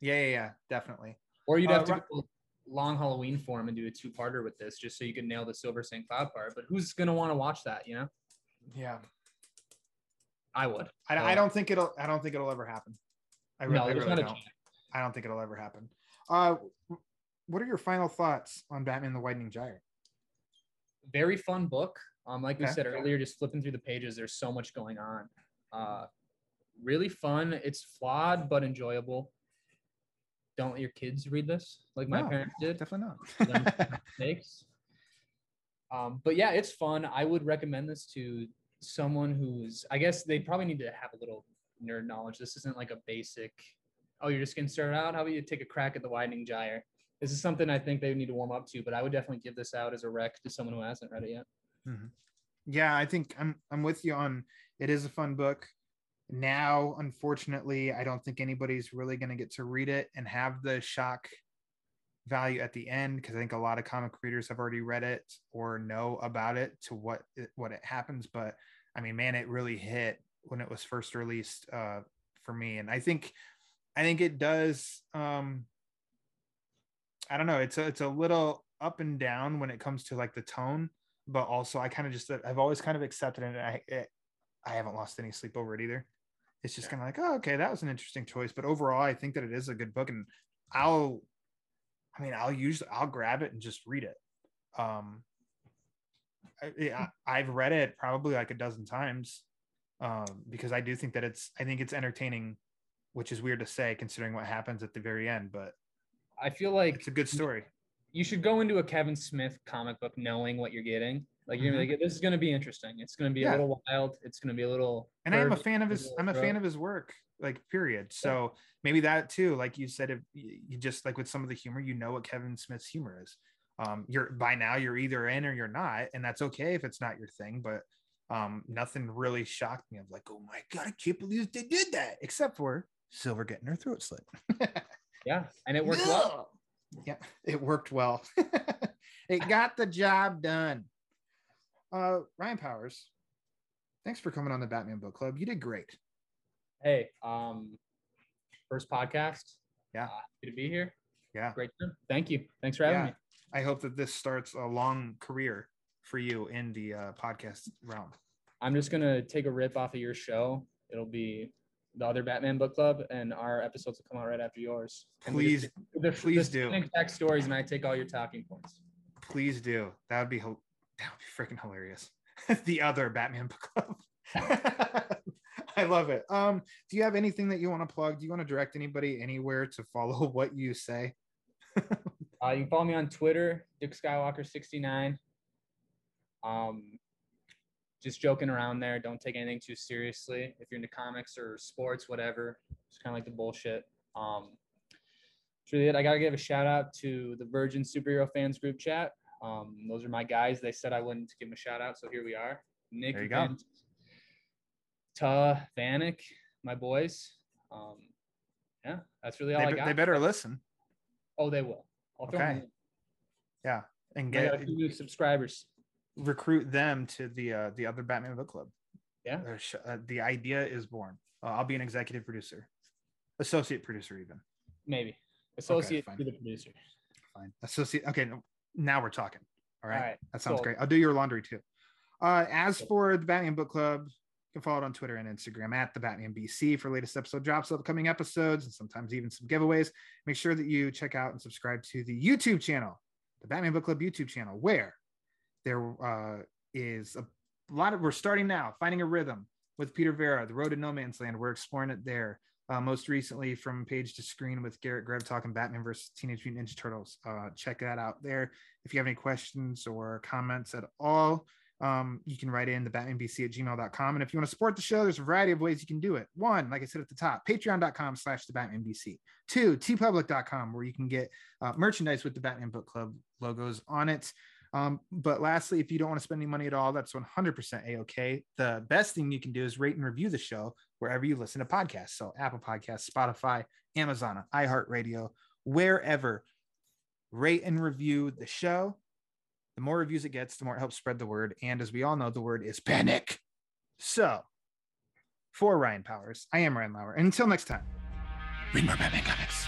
yeah, yeah, yeah definitely. or you'd uh, have to go long Halloween form and do a two-parter with this, just so you could nail the Silver St. Cloud part. But who's gonna want to watch that? You know. Yeah. I would. I, I don't think it'll. I don't think it'll ever happen. I, re- no, I really not don't. chance. I don't think it'll ever happen. Uh, what are your final thoughts on Batman: The Widening Gyre? very fun book. Um, like we Okay. said earlier, just flipping through the pages, there's so much going on. Uh, really fun. It's flawed but enjoyable. Don't let your kids read this like my No, parents did. Definitely not. mistakes. Um, but yeah, it's fun. I would recommend this to someone who's. I guess they probably need to have a little nerd knowledge. This isn't like a basic. Oh, you're just getting started out. How about you take a crack at the widening gyre? This is something I think they need to warm up to. But I would definitely give this out as a rec to someone who hasn't read it yet. yeah, I think I'm. I'm with you on. It is a fun book. Now, unfortunately, I don't think anybody's really going to get to read it and have the shock value at the end because I think a lot of comic readers have already read it or know about it to what it, what it happens. But I mean, man, it really hit when it was first released uh, for me, and I think I think it does. Um, I don't know. It's a, it's a little up and down when it comes to like the tone, but also I kind of just I've always kind of accepted it. And I it, I haven't lost any sleep over it either. It's just kind of like, oh, okay, that was an interesting choice. But overall, I think that it is a good book, and I'll, I mean, I'll usually I'll grab it and just read it. Um, I, yeah, I've read it probably like a dozen times, um, because I do think that it's I think it's entertaining, which is weird to say considering what happens at the very end, but I feel like it's a good story. you should go into a Kevin Smith comic book knowing what you're getting. Like you're be like, this is gonna be interesting. It's gonna be Mm-hmm. Yeah. a little wild. It's gonna be a little. and I am a fan of his. I'm a fan of his work, like period. So maybe that too, like you said, if you you just like with some of the humor, you know what Kevin Smith's humor is. Um, you're by now you're either in or you're not, and that's okay if it's not your thing. But um, nothing really shocked me. I'm like, oh my god, I can't believe they did that, except for Silver getting her throat slit. Yeah, and it worked well. Yeah, it worked well. it got the job done. Uh, Ryan Powers, thanks for coming on the Batman Book Club. You did great. Hey, um, first podcast. Yeah. Uh, happy to be here. Yeah. Great time. Thank you. Thanks for having Yeah. me. I hope that this starts a long career for you in the uh, podcast realm. I'm just gonna take a rip off of your show. It'll be the other Batman book club, and our episodes will come out right after yours. And Please, the, please the do. Exact stories, and I take all your talking points. please do. That would be that would be freaking hilarious. the other Batman book club. I love it. Um, do you have anything that you want to plug? Do you want to direct anybody anywhere to follow what you say? Uh, you can follow me on Twitter, Dick Skywalker sixty nine. Um, just joking around there. Don't take anything too seriously. If you're into comics or sports, whatever, it's kind of like the bullshit. Um, that's really it. I gotta give a shout out to the Virgin Superhero Fans group chat. Um, those are my guys. They said I wouldn't give them a shout out, so here we are. Nick, There you go. Ta, Vanek, my boys. Um, yeah, that's really all They, I got. they better listen Oh, they will. I'll Okay. in. and get a few new subscribers. Recruit them to the uh, the other Batman book club. Yeah. Uh, the idea is born. Uh, I'll be an executive producer, associate producer, even. Maybe. Associate fine. to the producer. Fine. Associate. Okay. Now we're talking. All right. All right. That sounds So- great. I'll do your laundry too. Uh, as for the Batman Book Club, you can follow it on Twitter and Instagram at the Batman BC for latest episode drops, upcoming episodes, and sometimes even some giveaways. Make sure that you check out and subscribe to the YouTube channel, the Batman Book Club YouTube channel, where there uh, is a lot of. We're starting now, finding a rhythm with Peter Vera, the Road to No Man's Land. We're exploring it there. Uh, most recently, from page to screen with Garrett Greb talking Batman versus Teenage Mutant Ninja Turtles. Uh, check that out there. If you have any questions or comments at all, um, you can write in the batmanbc at gmail.com. And if you want to support the show, there's a variety of ways you can do it. One, like I said at the top, patreon.com slash the batmanbc. Two, teepublic.com, where you can get uh, merchandise with the Batman Book Club logos on it. Um, but lastly, if you don't want to spend any money at all, that's 100% a-okay. The best thing you can do is rate and review the show wherever you listen to podcasts. So Apple Podcasts, Spotify, Amazon, iHeartRadio, wherever. Rate and review the show. The more reviews it gets, the more it helps spread the word. And as we all know, the word is panic. So for Ryan Powers, I am Ryan Lauer. And until next time, read more Batman comics.